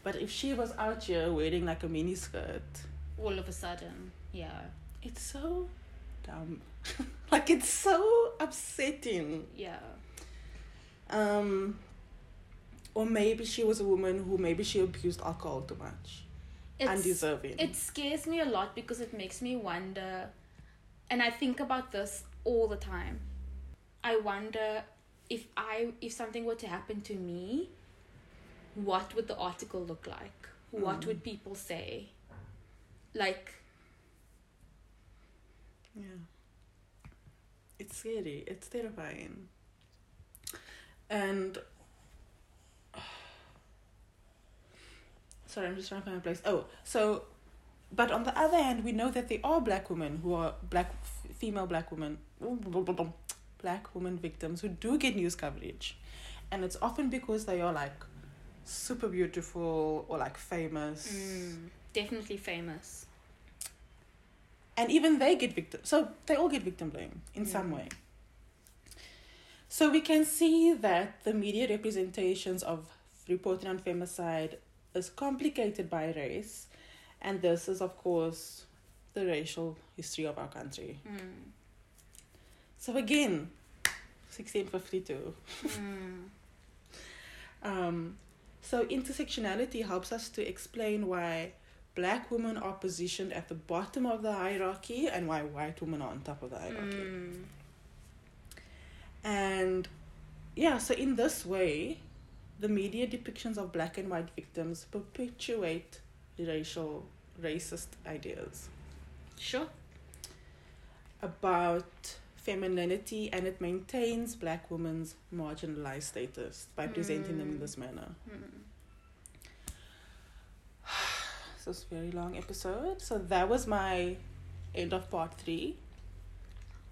But if she was out here wearing like a mini skirt, all of a sudden yeah it's so dumb. [laughs] like it's so upsetting. yeah Um, or maybe she was a woman who maybe she abused alcohol too much. it's, Undeserving. it scares me a lot because it makes me wonder and i think about this all the time i wonder if i if something were to happen to me what would the article look like what Mm. would people say like Yeah. It's scary. It's terrifying. And [sighs] sorry, I'm just trying to find a place. Oh, so but on the other hand, we know that there are black women who are black f- female black women black women victims who do get news coverage. And it's often because they are like super beautiful or like famous. Mm, definitely famous. And even they get victim so they all get victim blame in some Mm. way so we can see that the media representations of reporting on femicide is complicated by race and this is of course the racial history of our country Mm. so again 1652 Mm. [laughs] Um, so intersectionality helps us to explain why black women are positioned at the bottom of the hierarchy and why white women are on top of the hierarchy. Mm. And yeah, so in this way, the media depictions of black and white victims perpetuate racial racist ideas Sure. about femininity and it maintains black women's marginalized status by presenting them in Mm. this manner. Mm. So it's a very long episode. So that was my end of part three.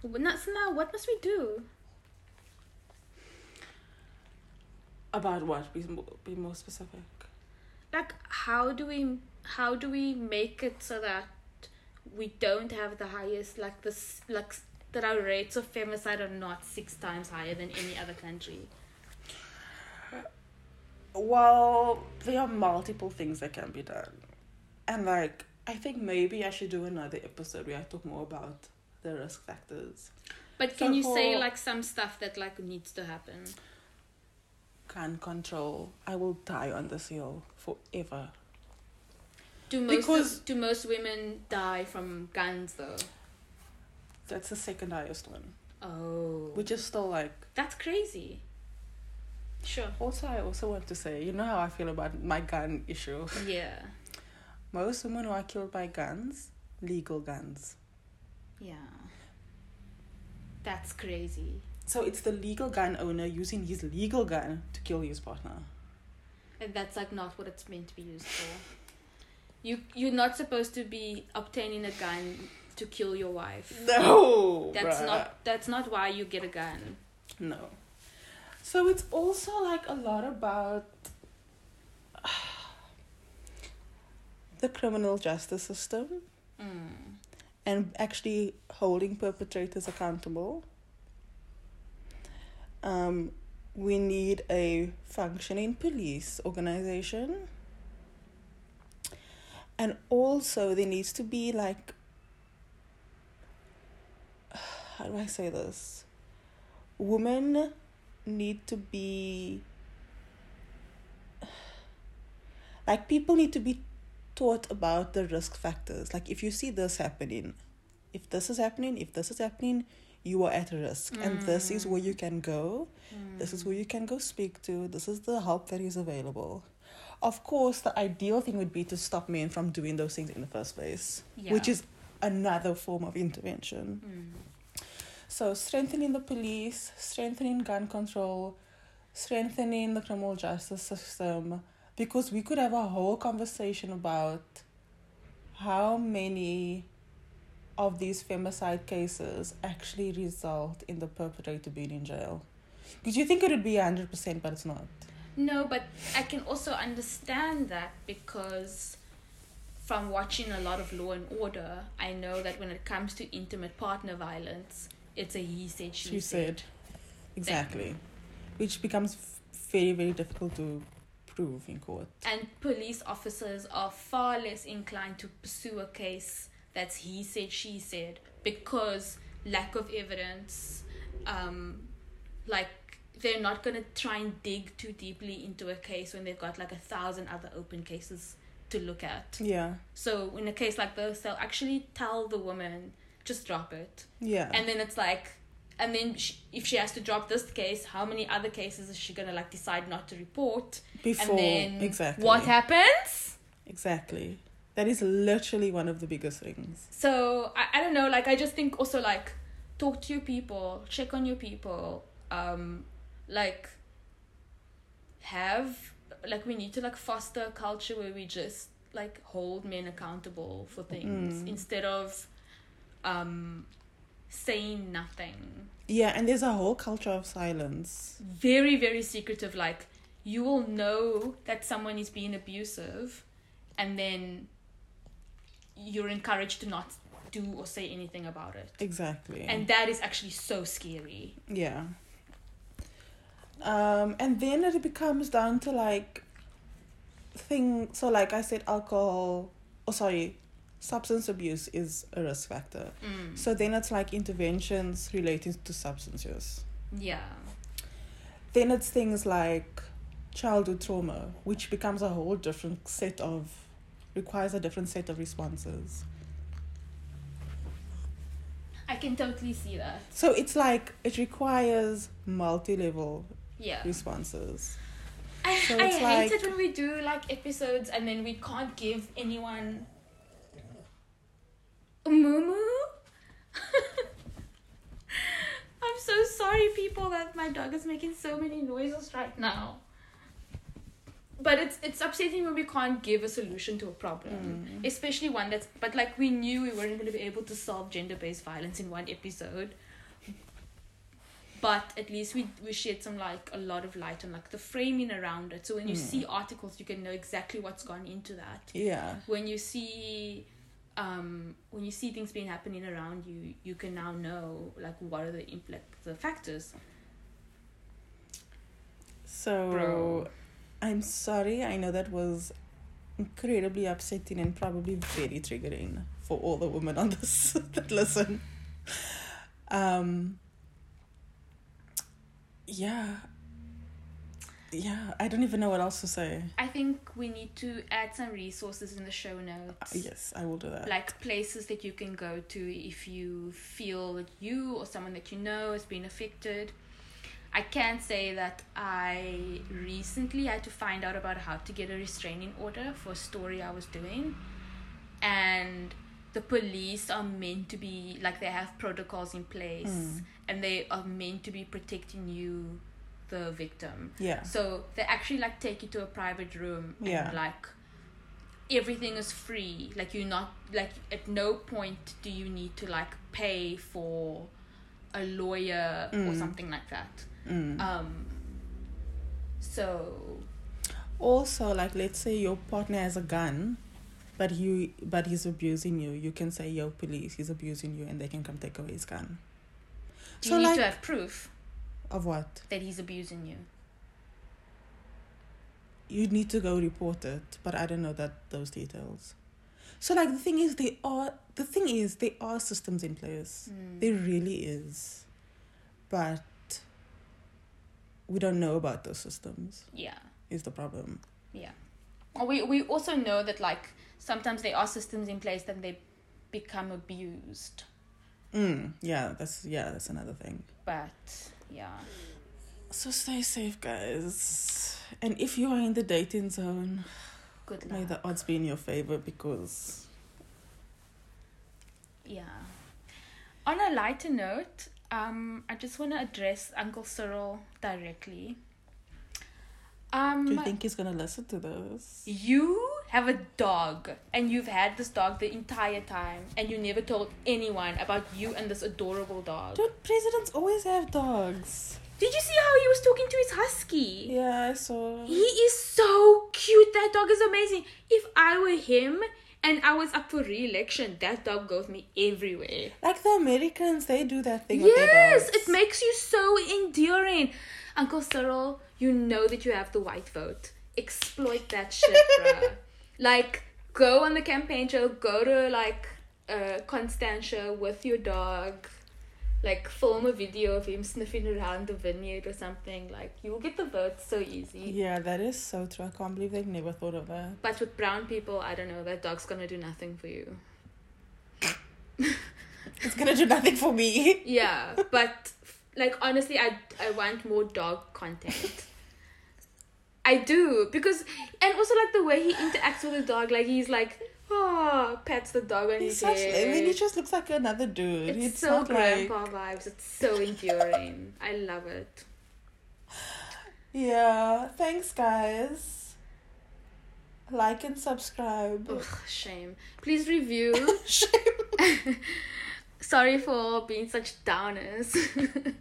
Now- So now, what must we do? About what? Be, be more specific. Like, how do we how do we make it so that we don't have the highest like this like that our rates of femicide are not six times higher than any other country? Well, there are multiple things that can be done. And like, I think maybe I should do another episode where I talk more about the risk factors. But can So you say like some stuff that like needs to happen? Gun control. I will die on this hill forever. Do most Because- of, do most women die from guns though? That's the second highest one. Oh, Which is still like that's crazy. Sure. also I also want to say, you know how I feel about my gun issue. Yeah. Most women who are killed by guns, legal guns. Yeah. That's crazy. So it's the legal gun owner using his legal gun to kill his partner. And that's like not what it's meant to be used for. You you're not supposed to be obtaining a gun to kill your wife. No, That's bruh. not that's not why you get a gun. No. So it's also like a lot about the criminal justice system Mm. and actually holding perpetrators accountable. Um, we need a functioning police organization. And also, there needs to be like, [sighs] how do I say this? Women need to be, [sighs] like, people need to be taught about the risk factors. Like, if you see this happening, if this is happening, if this is happening, you are at risk. And this is where you can go. This is where you can go speak to. This is the help that is available. Of course, the ideal thing would be to stop men from doing those things in the first place, which is another form of intervention. Mm. So, strengthening the police, strengthening gun control, strengthening the criminal justice system, because we could have a whole conversation about how many of these femicide cases actually result in the perpetrator being in jail. Because you think it would be 100%, but it's not. No, but I can also understand that because from watching a lot of Law and Order, I know that when it comes to intimate partner violence, it's a he said she, She said. said. Exactly. Which becomes very, very difficult to prove in court. And police officers are far less inclined to pursue a case that's he said she said because lack of evidence, um, like they're not gonna try and dig too deeply into a case when they've got like a thousand other open cases to look at. Yeah. So in a case like this, they'll actually tell the woman just drop it, Yeah. and then it's like, and then she, if she has to drop this case, how many other cases is she gonna like decide not to report? Before. and then exactly. what happens? Exactly. That is literally one of the biggest things. So I, I don't know, like I just think also like talk to your people, check on your people, um, like have like we need to like foster a culture where we just like hold men accountable for things Mm. instead of um saying nothing. Yeah, and there's a whole culture of silence. Very, very secretive, like you will know that someone is being abusive and then you're encouraged to not do or say anything about it. Exactly. And that is actually so scary. Yeah. Um, and then it becomes down to like thing so like I said alcohol oh sorry, substance abuse is a risk factor. Mm. So then it's like interventions relating to substance use. Yeah. Then it's things like childhood trauma, which becomes a whole different set of requires a different set of responses. I can totally see that. So it's like it requires multi level Yeah. responses. I, So I it's hate it when we do like episodes and then we can't give anyone moo [laughs] I'm so sorry, people, that my dog is making so many noises right now. But it's it's upsetting when we can't give a solution to a problem, mm. especially one that's. But like we knew we weren't going to be able to solve gender based violence in one episode. But at least we we shed some like a lot of light on like the framing around it. So when you mm. see articles, you can know exactly what's gone into that Yeah. when you see um when you see things being happening around you you can now know like what are the imp- like the factors So Bro. I'm sorry. I know that was incredibly upsetting and probably very triggering for all the women on this [laughs] that listen. Um yeah. Yeah, I don't even know what else to say. i think we need to add some resources in the show notes. Uh, yes, I will do that. like places that you can go to if you feel that you or someone that you know has been affected. I can say that i recently had to find out about how to get a restraining order for a story i was doing. And the police are meant to be like they have protocols in place. And they are meant to be protecting you the victim yeah. so they actually like take you to a private room and Yeah. like everything is free. Like you're not like at no point do you need to like pay for a lawyer or something like that. Mm. Um so Also, like let's say your partner has a gun, but you but he's abusing you. You can say, "Yo, police, he's abusing you," and they can come take away his gun. do So you need like to have proof of what? that he's abusing you. you need to go report it, but I don't know that those details. So like the thing is they are the thing is there are systems in place. There really is. But we don't know about those systems Yeah. is the problem. Yeah. Well, We we also know that like sometimes there are systems in place that they become abused. Mm, yeah, that's yeah, that's another thing. But yeah. So stay safe guys. And if you are in the dating zone, Good may the odds be in your favor because Yeah. On a lighter note, um, I just want to address Uncle Cyril directly. Um, do you think he's gonna listen to this? you have a dog, and you've had this dog the entire time, and you never told anyone about you and this adorable dog. Dude, presidents always have dogs. Did you see how he was talking to his husky? Yeah, I saw. He is so cute. That dog is amazing. If I were him and I was up for re-election, that dog goes me everywhere. Like the Americans, they do that thing. Yes, it makes you so enduring. Uncle Cyril, you know that you have the white vote. Exploit that shit, bruh. [laughs] Like, go on the campaign trail, go to like uh, Constantia with your dog. Like, film a video of him sniffing around the vineyard or something. Like, you'll get the votes so easy. Yeah, that is so true. I can't believe they've never thought of that. But with brown people, I don't know, that dog's gonna do nothing for you. [laughs] It's gonna do nothing for me. Yeah, but like honestly, I I want more dog content. I do because, and also like the way he interacts with the dog. Like he's like, Oh, pets the dog on He's his such. head. I mean, he just looks like another dude. it's, It's, so not like. grandpa vibes. It's so enduring. I love it. Yeah. Thanks, guys. Like and subscribe. Ugh, shame. Please review. [laughs] Shame. [laughs] Sorry for being such downers. [laughs]